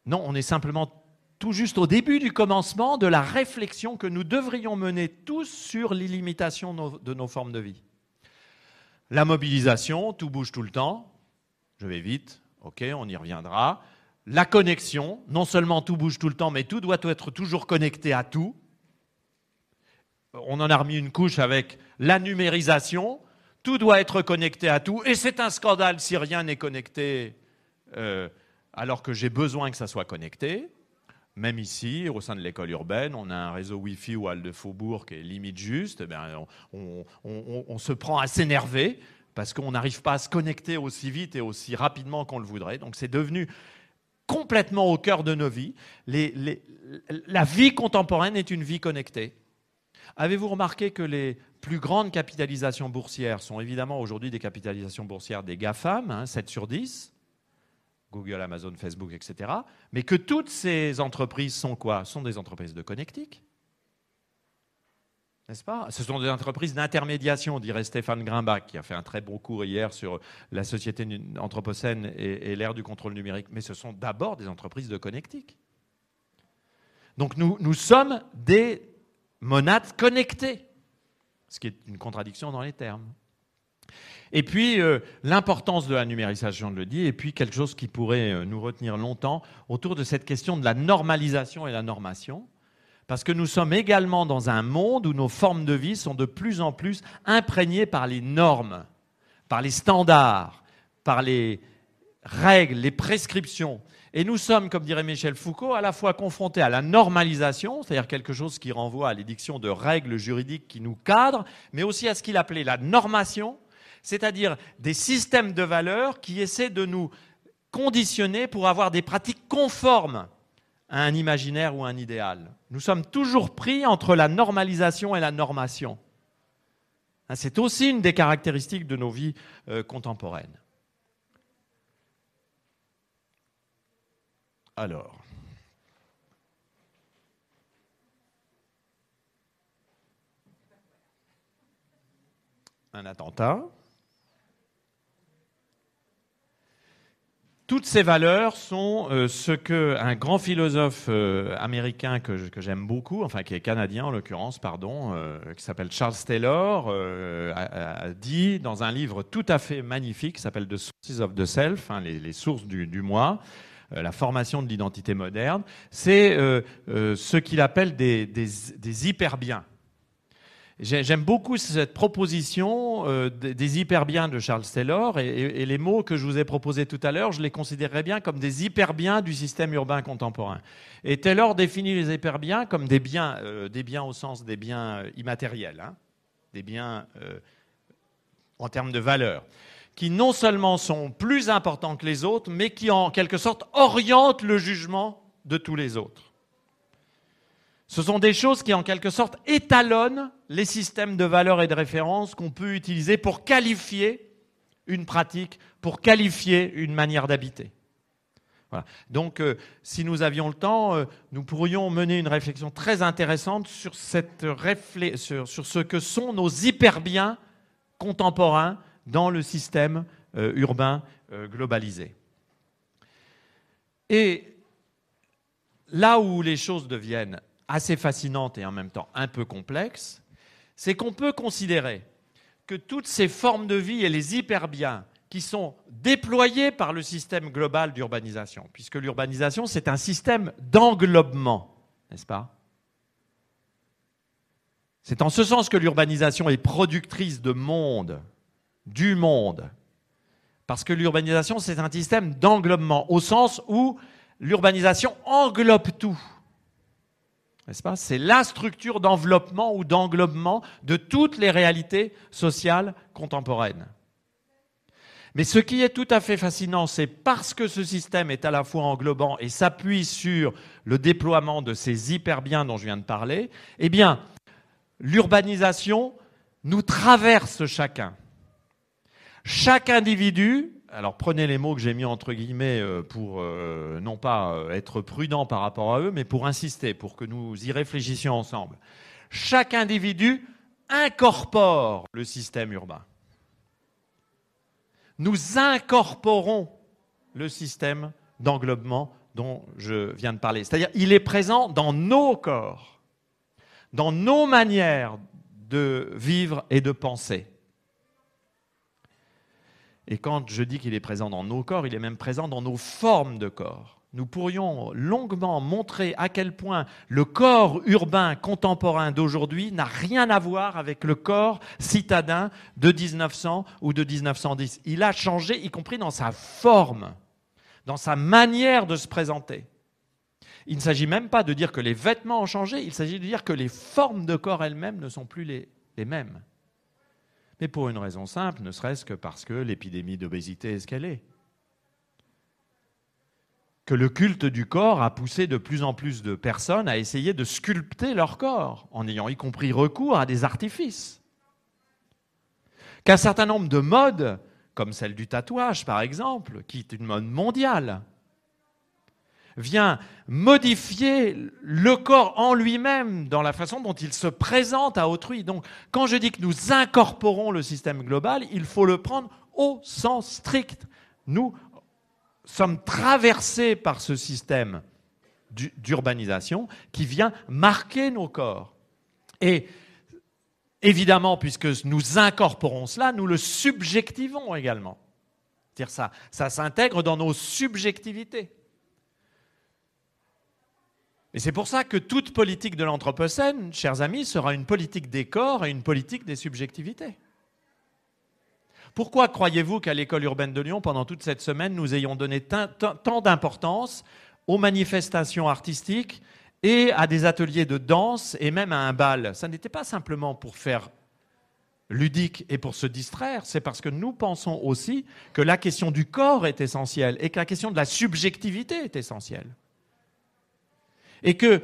Non, on est simplement tout juste au début du commencement de la réflexion que nous devrions mener tous sur l'illimitation de nos formes de vie. La mobilisation, tout bouge tout le temps. Je vais vite, ok, on y reviendra. La connexion, non seulement tout bouge tout le temps, mais tout doit être toujours connecté à tout. On en a remis une couche avec la numérisation. Tout doit être connecté à tout. Et c'est un scandale si rien n'est connecté euh, alors que j'ai besoin que ça soit connecté. Même ici, au sein de l'école urbaine, on a un réseau Wi-Fi ou de Faubourg qui est limite juste. Eh on, se prend à s'énerver parce qu'on n'arrive pas à se connecter aussi vite et aussi rapidement qu'on le voudrait. Donc c'est devenu complètement au cœur de nos vies. la vie contemporaine est une vie connectée. Avez-vous remarqué que les plus grandes capitalisations boursières sont évidemment aujourd'hui des capitalisations boursières des GAFAM, 7 hein, sur 10 Google, Amazon, Facebook, etc. Mais que toutes ces entreprises sont quoi? Sont des entreprises de connectique. N'est-ce pas? Ce sont des entreprises d'intermédiation, dirait Stéphane Grimbach, qui a fait un très beau cours hier sur la société anthropocène et, l'ère du contrôle numérique. Mais ce sont d'abord des entreprises de connectique. Donc nous sommes des monades connectées, ce qui est une contradiction dans les termes. Et puis, euh, l'importance de la numérisation, je le dis, et puis quelque chose qui pourrait euh, nous retenir longtemps autour de cette question de la normalisation et la normation. Parce que nous sommes également dans un monde où nos formes de vie sont de plus en plus imprégnées par les normes, par les standards, par les règles, les prescriptions. Et nous sommes, comme dirait Michel Foucault, à la fois confrontés à la normalisation, c'est-à-dire quelque chose qui renvoie à l'édiction de règles juridiques qui nous cadrent, mais aussi à ce qu'il appelait la normation, c'est-à-dire des systèmes de valeurs qui essaient de nous conditionner pour avoir des pratiques conformes à un imaginaire ou un idéal. Nous sommes toujours pris entre la normalisation et la normation. Hein, c'est aussi une des caractéristiques de nos vies euh, contemporaines. Alors, un attentat, toutes ces valeurs sont euh, ce que un grand philosophe euh, américain que, j'aime beaucoup, enfin qui est canadien en l'occurrence, pardon, euh, qui s'appelle Charles Taylor, a, dit dans un livre tout à fait magnifique qui s'appelle The Sources of the Self, hein, les, sources du, moi, la formation de l'identité moderne. C'est ce qu'il appelle des, hyperbiens. J'aime beaucoup cette proposition euh, des hyperbiens de Charles Taylor et, les mots que je vous ai proposés tout à l'heure, je les considérerais bien comme des hyperbiens du système urbain contemporain. Et Taylor définit les hyperbiens comme des biens, euh, des biens au sens des biens euh, immatériels, hein, des biens en termes de valeur, qui non seulement sont plus importants que les autres, mais qui en quelque sorte orientent le jugement de tous les autres. Ce sont des choses qui, en quelque sorte, étalonnent les systèmes de valeurs et de références qu'on peut utiliser pour qualifier une pratique, pour qualifier une manière d'habiter. Donc, euh, si nous avions le temps, euh, nous pourrions mener une réflexion très intéressante sur, cette sur, ce que sont nos hyperbiens contemporains dans le système euh, urbain globalisé. Et là où les choses deviennent assez fascinante et en même temps un peu complexe, c'est qu'on peut considérer que toutes ces formes de vie et les hyperbiens qui sont déployés par le système global d'urbanisation, puisque l'urbanisation, c'est un système d'englobement, n'est-ce pas? C'est en ce sens que l'urbanisation est productrice de monde, du monde, parce que l'urbanisation, c'est un système d'englobement, au sens où l'urbanisation englobe tout. C'est la structure d'enveloppement ou d'englobement de toutes les réalités sociales contemporaines. Mais ce qui est tout à fait fascinant, c'est parce que ce système est à la fois englobant et s'appuie sur le déploiement de ces hyperbiens dont je viens de parler, eh bien, l'urbanisation nous traverse chacun. Chaque individu alors prenez les mots que j'ai mis entre guillemets euh, pour euh, non pas euh, être prudent par rapport à eux, mais pour insister, pour que nous y réfléchissions ensemble. Chaque individu incorpore le système urbain. Nous incorporons le système d'englobement dont je viens de parler. C'est-à-dire, il est présent dans nos corps, dans nos manières de vivre et de penser. Et quand je dis qu'il est présent dans nos corps, il est même présent dans nos formes de corps. Nous pourrions longuement montrer à quel point le corps urbain contemporain d'aujourd'hui n'a rien à voir avec le corps citadin de 1900 ou de 1910. Il a changé, y compris dans sa forme, dans sa manière de se présenter. Il ne s'agit même pas de dire que les vêtements ont changé, il s'agit de dire que les formes de corps elles-mêmes ne sont plus les, les mêmes mais pour une raison simple, ne serait-ce que parce que l'épidémie d'obésité est ce qu'elle est. Que le culte du corps a poussé de plus en plus de personnes à essayer de sculpter leur corps, en ayant y compris recours à des artifices. Qu'un certain nombre de modes, comme celle du tatouage par exemple, qui est une mode mondiale, vient modifier le corps en lui-même dans la façon dont il se présente à autrui. Donc, quand je dis que nous incorporons le système global, il faut le prendre au sens strict. Nous sommes traversés par ce système d'urbanisation qui vient marquer nos corps. Et évidemment, puisque nous incorporons cela, nous le subjectivons également. C'est-à-dire ça, ça s'intègre dans nos subjectivités. Et c'est pour ça que toute politique de l'Anthropocène, chers amis, sera une politique des corps et une politique des subjectivités. Pourquoi croyez-vous qu'à l'école urbaine de Lyon, pendant toute cette semaine, nous ayons donné tant d'importance aux manifestations artistiques et à des ateliers de danse et même à un bal? Ça n'était pas simplement pour faire ludique et pour se distraire, c'est parce que nous pensons aussi que la question du corps est essentielle et que la question de la subjectivité est essentielle et que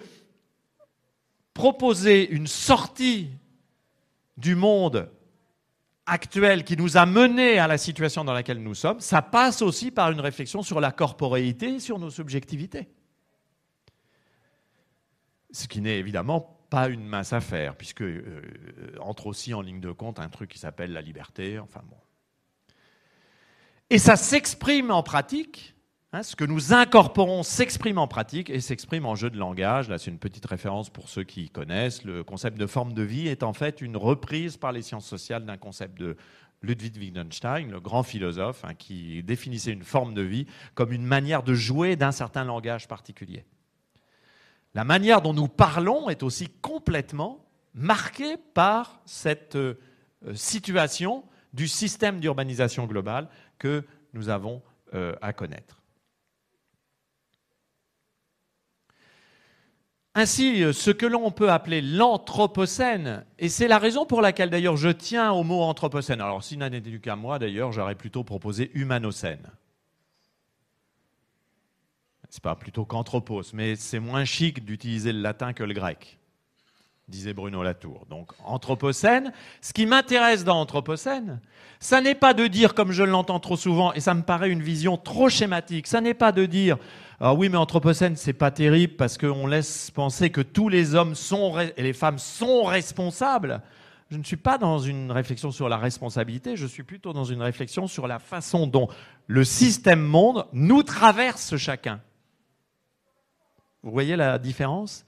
proposer une sortie du monde actuel qui nous a menés à la situation dans laquelle nous sommes, ça passe aussi par une réflexion sur la corporéité et sur nos subjectivités. Ce qui n'est évidemment pas une mince affaire, puisque euh, entre aussi en ligne de compte un truc qui s'appelle la liberté, enfin bon. Et ça s'exprime en pratique Hein, ce que nous incorporons s'exprime en pratique et s'exprime en jeu de langage. Là, c'est une petite référence pour ceux qui connaissent. Le concept de forme de vie est en fait une reprise par les sciences sociales d'un concept de Ludwig Wittgenstein, le grand philosophe, hein, qui définissait une forme de vie comme une manière de jouer d'un certain langage particulier. La manière dont nous parlons est aussi complètement marquée par cette euh, situation du système d'urbanisation globale que nous avons euh, à connaître. Ainsi, euh, ce que l'on peut appeler l'anthropocène, et c'est la raison pour laquelle d'ailleurs je tiens au mot anthropocène. Alors, s'il n'en était qu'à moi, d'ailleurs, j'aurais plutôt proposé humanocène. C'est pas plutôt qu'anthropos, mais c'est moins chic d'utiliser le latin que le grec, disait Bruno Latour. Donc, anthropocène, ce qui m'intéresse dans anthropocène, ça n'est pas de dire, comme je l'entends trop souvent, et ça me paraît une vision trop schématique, ça n'est pas de dire alors oui, mais Anthropocène, c'est pas terrible parce qu'on laisse penser que tous les hommes sont et les femmes sont responsables. Je ne suis pas dans une réflexion sur la responsabilité, je suis plutôt dans une réflexion sur la façon dont le système monde nous traverse chacun. Vous voyez la différence?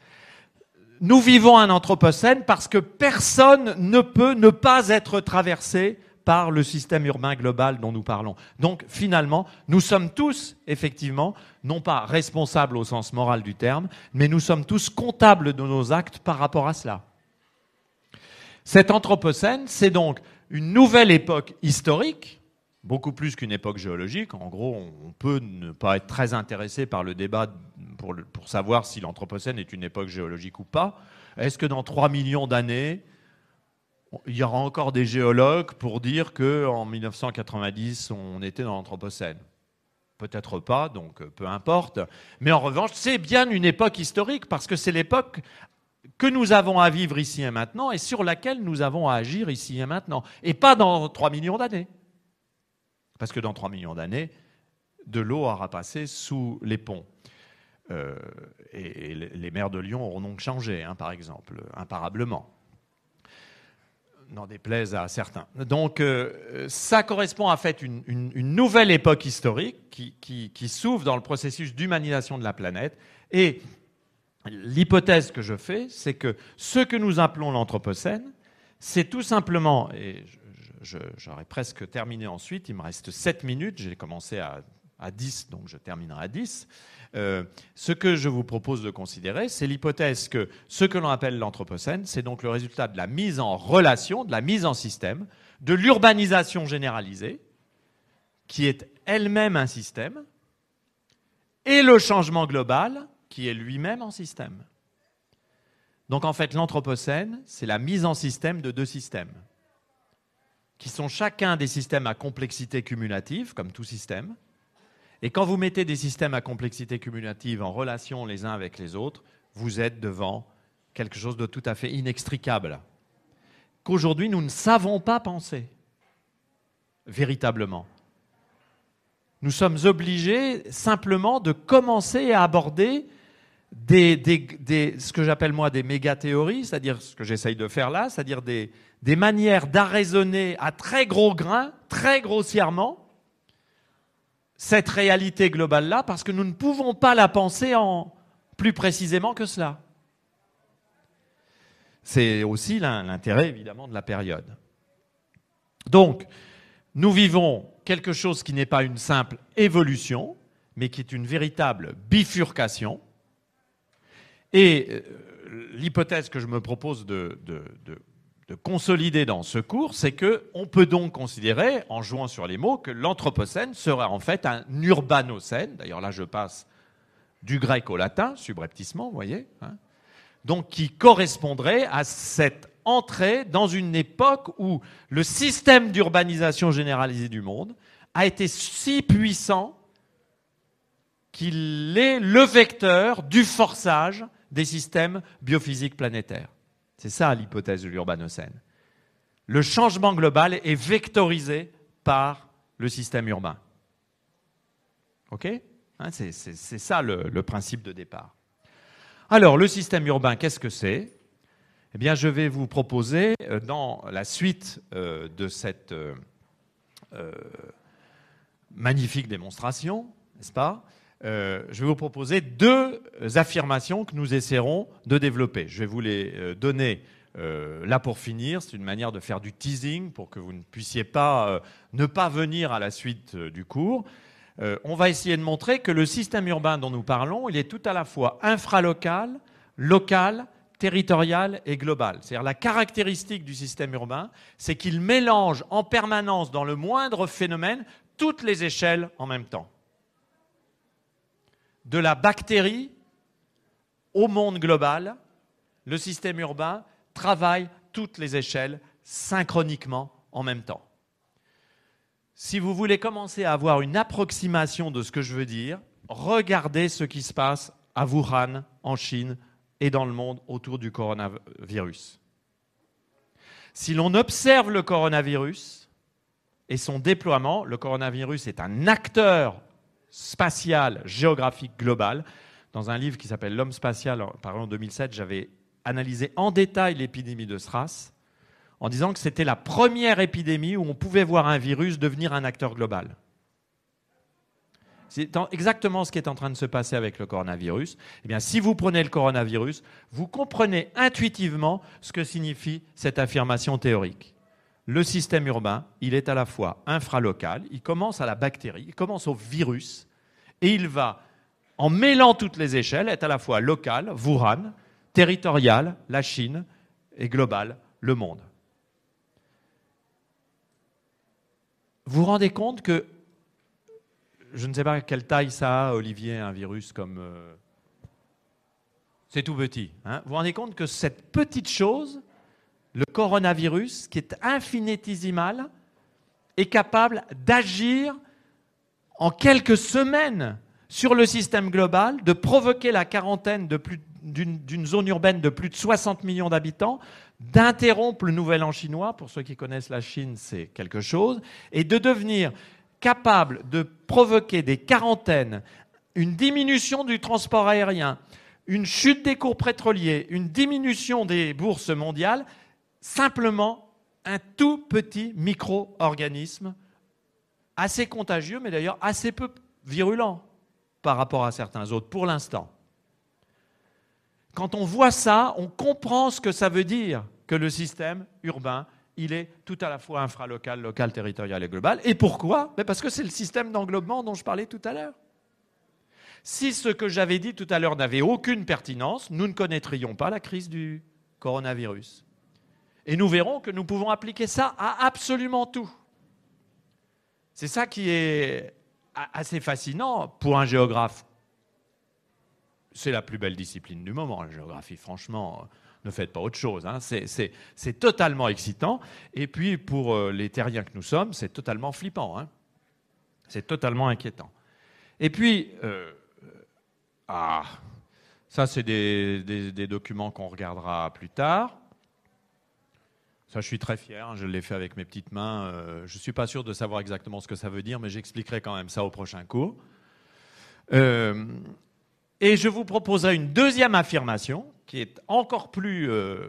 Nous vivons un Anthropocène parce que personne ne peut ne pas être traversé par le système urbain global dont nous parlons. Donc finalement, nous sommes tous, effectivement, non pas responsables au sens moral du terme, mais nous sommes tous comptables de nos actes par rapport à cela. Cet Anthropocène, c'est donc une nouvelle époque historique, beaucoup plus qu'une époque géologique. En gros, on peut ne pas être très intéressé par le débat pour, savoir si l'Anthropocène est une époque géologique ou pas. Est-ce que dans 3 millions d'années, il y aura encore des géologues pour dire qu'en 1990, on était dans l'Anthropocène? Peut-être pas, donc euh, peu importe. Mais en revanche, c'est bien une époque historique, parce que c'est l'époque que nous avons à vivre ici et maintenant, et sur laquelle nous avons à agir ici et maintenant. Et pas dans 3 millions d'années. Parce que dans 3 millions d'années, de l'eau aura passé sous les ponts. Euh, et, les mers de Lyon auront donc changé, hein, par exemple, imparablement n'en déplaise à certains. Donc euh, ça correspond à fait une, une, nouvelle époque historique qui s'ouvre dans le processus d'humanisation de la planète. Et l'hypothèse que je fais, c'est que ce que nous appelons l'Anthropocène, c'est tout simplement, et j'aurais presque terminé ensuite, il me reste 7 minutes, j'ai commencé à, à 10, donc je terminerai à 10. Euh, ce que je vous propose de considérer, c'est l'hypothèse que ce que l'on appelle l'Anthropocène, c'est donc le résultat de la mise en relation, de la mise en système, de l'urbanisation généralisée, qui est elle-même un système, et le changement global, qui est lui-même en système. Donc en fait, l'Anthropocène, c'est la mise en système de deux systèmes, qui sont chacun des systèmes à complexité cumulative, comme tout système, et quand vous mettez des systèmes à complexité cumulative en relation les uns avec les autres, vous êtes devant quelque chose de tout à fait inextricable, qu'aujourd'hui nous ne savons pas penser véritablement. Nous sommes obligés simplement de commencer à aborder ce que j'appelle moi des méga-théories, c'est-à-dire ce que j'essaye de faire là, c'est-à-dire des, des manières d'arraisonner à très gros grains, très grossièrement, cette réalité globale-là parce que nous ne pouvons pas la penser en plus précisément que cela. C'est aussi l'intérêt évidemment de la période. Donc, nous vivons quelque chose qui n'est pas une simple évolution, mais qui est une véritable bifurcation. Et euh, l'hypothèse que je me propose de, de, de consolider dans ce cours, c'est qu'on peut donc considérer, en jouant sur les mots, que l'Anthropocène sera en fait un urbanocène. D'ailleurs, là, je passe du grec au latin, subrepticement, vous voyez. Hein. donc, qui correspondrait à cette entrée dans une époque où le système d'urbanisation généralisée du monde a été si puissant qu'il est le vecteur du forçage des systèmes biophysiques planétaires. C'est ça l'hypothèse de l'urbanocène. Le changement global est vectorisé par le système urbain. OK? Hein, C'est ça le, principe de départ. Alors, le système urbain, qu'est-ce que c'est? Eh bien, je vais vous proposer, euh, dans la suite euh, de cette euh, magnifique démonstration, n'est-ce pas? Euh, Je vais vous proposer deux affirmations que nous essaierons de développer. Je vais vous les euh, donner euh, là pour finir. C'est une manière de faire du teasing pour que vous ne puissiez pas ne pas venir à la suite du cours. on va essayer de montrer que le système urbain dont nous parlons, il est tout à la fois infralocal, local, territorial et global. C'est-à-dire la caractéristique du système urbain, c'est qu'il mélange en permanence dans le moindre phénomène toutes les échelles en même temps. De la bactérie au monde global, le système urbain travaille toutes les échelles synchroniquement en même temps. Si vous voulez commencer à avoir une approximation de ce que je veux dire, regardez ce qui se passe à Wuhan, en Chine et dans le monde autour du coronavirus. Si l'on observe le coronavirus, et son déploiement. Le coronavirus est un acteur spatial géographique global. Dans un livre qui s'appelle L'homme spatial, en 2007, j'avais analysé en détail l'épidémie de SRAS en disant que c'était la première épidémie où on pouvait voir un virus devenir un acteur global. C'est exactement ce qui est en train de se passer avec le coronavirus. Eh si vous prenez le coronavirus, vous comprenez intuitivement ce que signifie cette affirmation théorique le système urbain, il est à la fois infralocal, il commence à la bactérie, il commence au virus, et il va, en mêlant toutes les échelles, être à la fois local, Wuhan, territorial, la Chine, et global, le monde. Vous vous rendez compte que, je ne sais pas quelle taille ça a, Olivier, un virus comme... Euh, c'est tout petit. Hein vous vous rendez compte que cette petite chose, le coronavirus, qui est infinitésimal, est capable d'agir en quelques semaines sur le système global, de provoquer la quarantaine d'une zone urbaine de plus de 60 millions d'habitants, d'interrompre le nouvel an chinois, pour ceux qui connaissent la Chine, c'est quelque chose, et de devenir capable de provoquer des quarantaines, une diminution du transport aérien, une chute des cours pétroliers, une diminution des bourses mondiales, simplement un tout petit micro-organisme, assez contagieux, mais d'ailleurs assez peu virulent par rapport à certains autres, pour l'instant. Quand on voit ça, on comprend ce que ça veut dire que le système urbain, il est tout à la fois infralocal, local, territorial et global. Et pourquoi? Parce que c'est le système d'englobement dont je parlais tout à l'heure. Si ce que j'avais dit tout à l'heure n'avait aucune pertinence, nous ne connaîtrions pas la crise du coronavirus. Et nous verrons que nous pouvons appliquer ça à absolument tout. C'est ça qui est assez fascinant pour un géographe. C'est la plus belle discipline du moment, la géographie, franchement. Ne faites pas autre chose. Hein. C'est totalement excitant. Et puis, pour euh, les terriens que nous sommes, c'est totalement flippant. Hein. C'est totalement inquiétant. Et puis, euh, ah, ça, c'est des documents qu'on regardera plus tard. Ça, je suis très fier. Je l'ai fait avec mes petites mains. Euh, je ne suis pas sûr de savoir exactement ce que ça veut dire, mais j'expliquerai quand même ça au prochain cours. Euh, et je vous proposerai une deuxième affirmation qui est encore plus, euh,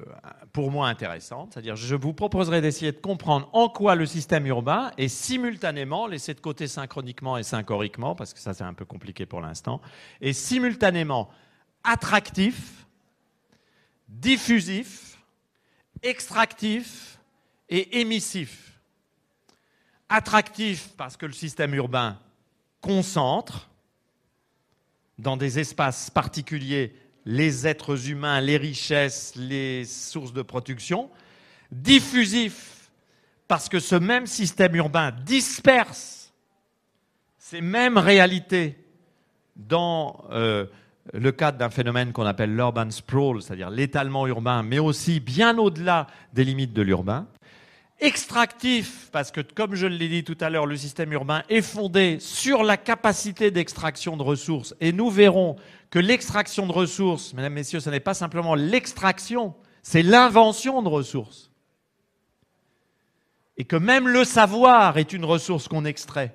pour moi, intéressante. C'est-à-dire, je vous proposerai d'essayer de comprendre en quoi le système urbain est simultanément, laissé de côté synchroniquement et synchoriquement, parce que ça, c'est un peu compliqué pour l'instant, est simultanément attractif, diffusif, extractif et émissif. Attractif parce que le système urbain concentre dans des espaces particuliers les êtres humains, les richesses, les sources de production. Diffusif parce que ce même système urbain disperse ces mêmes réalités dans euh, le cadre d'un phénomène qu'on appelle l'urban sprawl, c'est-à-dire l'étalement urbain, mais aussi bien au-delà des limites de l'urbain. Extractif, parce que comme je l'ai dit tout à l'heure, le système urbain est fondé sur la capacité d'extraction de ressources. Et nous verrons que l'extraction de ressources, mesdames, messieurs, ce n'est pas simplement l'extraction, c'est l'invention de ressources. Et que même le savoir est une ressource qu'on extrait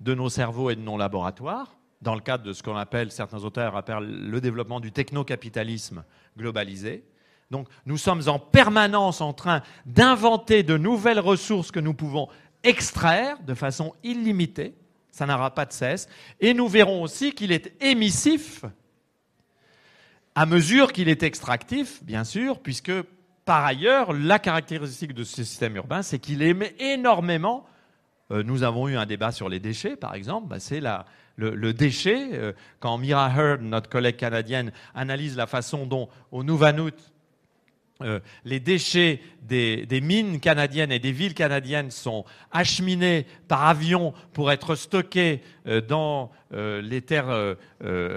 de nos cerveaux et de nos laboratoires dans le cadre de ce qu'on appelle, certains auteurs appellent le développement du technocapitalisme globalisé. Donc nous sommes en permanence en train d'inventer de nouvelles ressources que nous pouvons extraire de façon illimitée. ça n'aura pas de cesse. Et nous verrons aussi qu'il est émissif à mesure qu'il est extractif, bien sûr, puisque par ailleurs, la caractéristique de ce système urbain, c'est qu'il émet énormément. Euh, nous avons eu un débat sur les déchets, par exemple. Bah, c'est le, déchet. Euh, quand Mira Heard, notre collègue canadienne, analyse la façon dont, au Nunavut, euh, les déchets des, mines canadiennes et des villes canadiennes sont acheminés par avion pour être stockés euh, dans les terres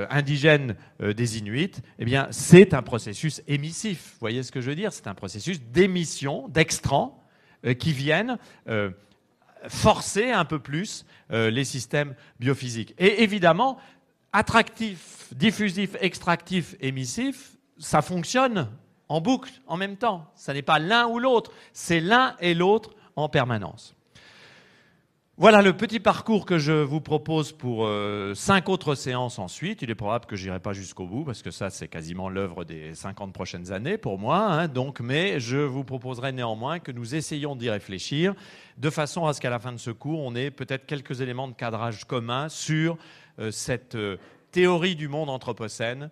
indigènes des Inuits, eh bien, c'est un processus émissif. Vous voyez ce que je veux dire? C'est un processus d'émission d'extrants qui viennent forcer un peu plus les systèmes biophysiques. Et évidemment, attractif, diffusif, extractif, émissif, ça fonctionne en boucle, en même temps. Ce n'est pas l'un ou l'autre, c'est l'un et l'autre en permanence. Voilà le petit parcours que je vous propose pour euh, cinq autres séances ensuite. Il est probable que j'irai pas jusqu'au bout parce que ça c'est quasiment l'œuvre des 50 prochaines années pour moi. Hein. donc, mais je vous proposerai néanmoins que nous essayions d'y réfléchir de façon à ce qu'à la fin de ce cours, on ait peut-être quelques éléments de cadrage commun sur euh, cette euh, théorie du monde anthropocène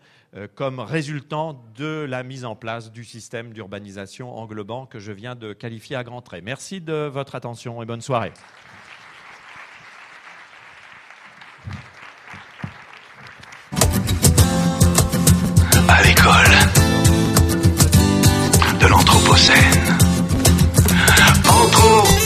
comme résultant de la mise en place du système d'urbanisation englobant que je viens de qualifier à grands traits. Merci de votre attention et bonne soirée. À l'école de l'Anthropocène.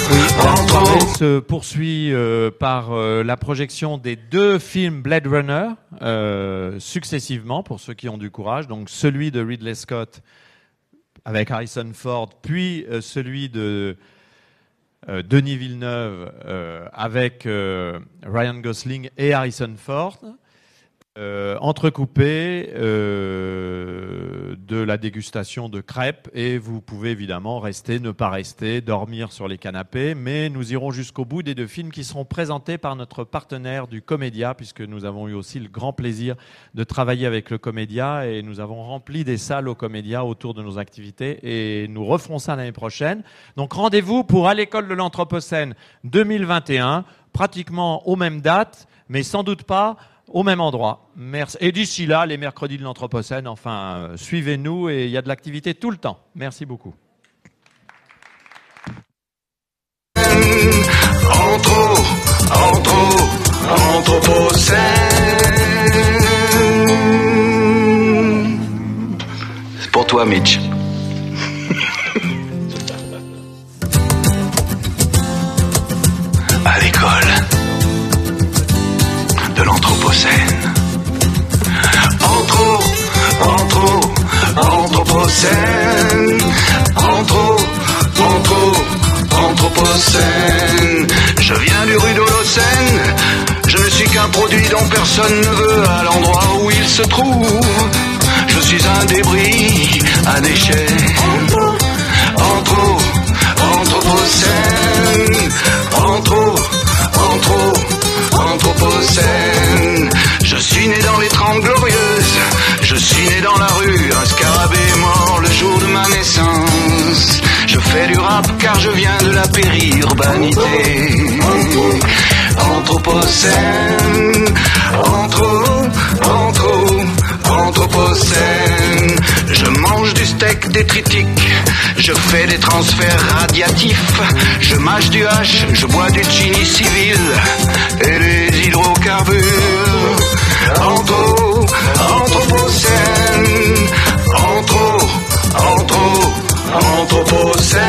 Le se poursuit euh, par euh, la projection des deux films Blade Runner euh, successivement pour ceux qui ont du courage. Donc celui de Ridley Scott avec Harrison Ford, puis celui de Denis Villeneuve avec Ryan Gosling et Harrison Ford. Euh, entrecoupé euh, de la dégustation de crêpes et vous pouvez évidemment rester, ne pas rester, dormir sur les canapés, mais nous irons jusqu'au bout des deux films qui seront présentés par notre partenaire du Comédia, puisque nous avons eu aussi le grand plaisir de travailler avec le Comédia et nous avons rempli des salles au Comédia autour de nos activités et nous referons ça l'année prochaine. Donc rendez-vous pour à l'école de l'Anthropocène 2021, pratiquement aux mêmes dates, mais sans doute pas au même endroit. Et d'ici là, les mercredis de l'Anthropocène, enfin, euh, suivez-nous et il y a de l'activité tout le temps. Merci beaucoup. C'est pour toi, Mitch. Anthropocène. Anthro, anthro, Anthropocène. Je viens du rue d'Holocène. Je ne suis qu'un produit dont personne ne veut à l'endroit où il se trouve. Je suis un débris, un déchet. Anthro, anthro, Anthropocène. Anthro, anthro, Anthropocène. Je suis né dans les Trente Glorieuses, je suis né dans la rue, un scarabée mort le jour de ma naissance. Je fais du rap car je viens de la périurbanité. Anthropocène, anthro, anthro, anthropocène. Je mange du steak détritique, je fais des transferts radiatifs, je mâche du hache, je bois du chini civil et les hydrocarbures. Anthro, anthropocène, anthro, anthro, anthropocène.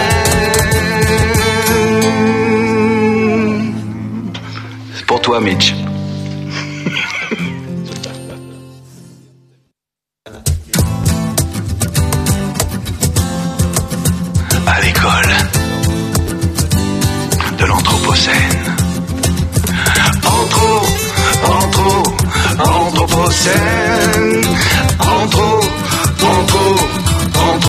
C'est pour toi, Mitch. prochaine. En trop, en trop.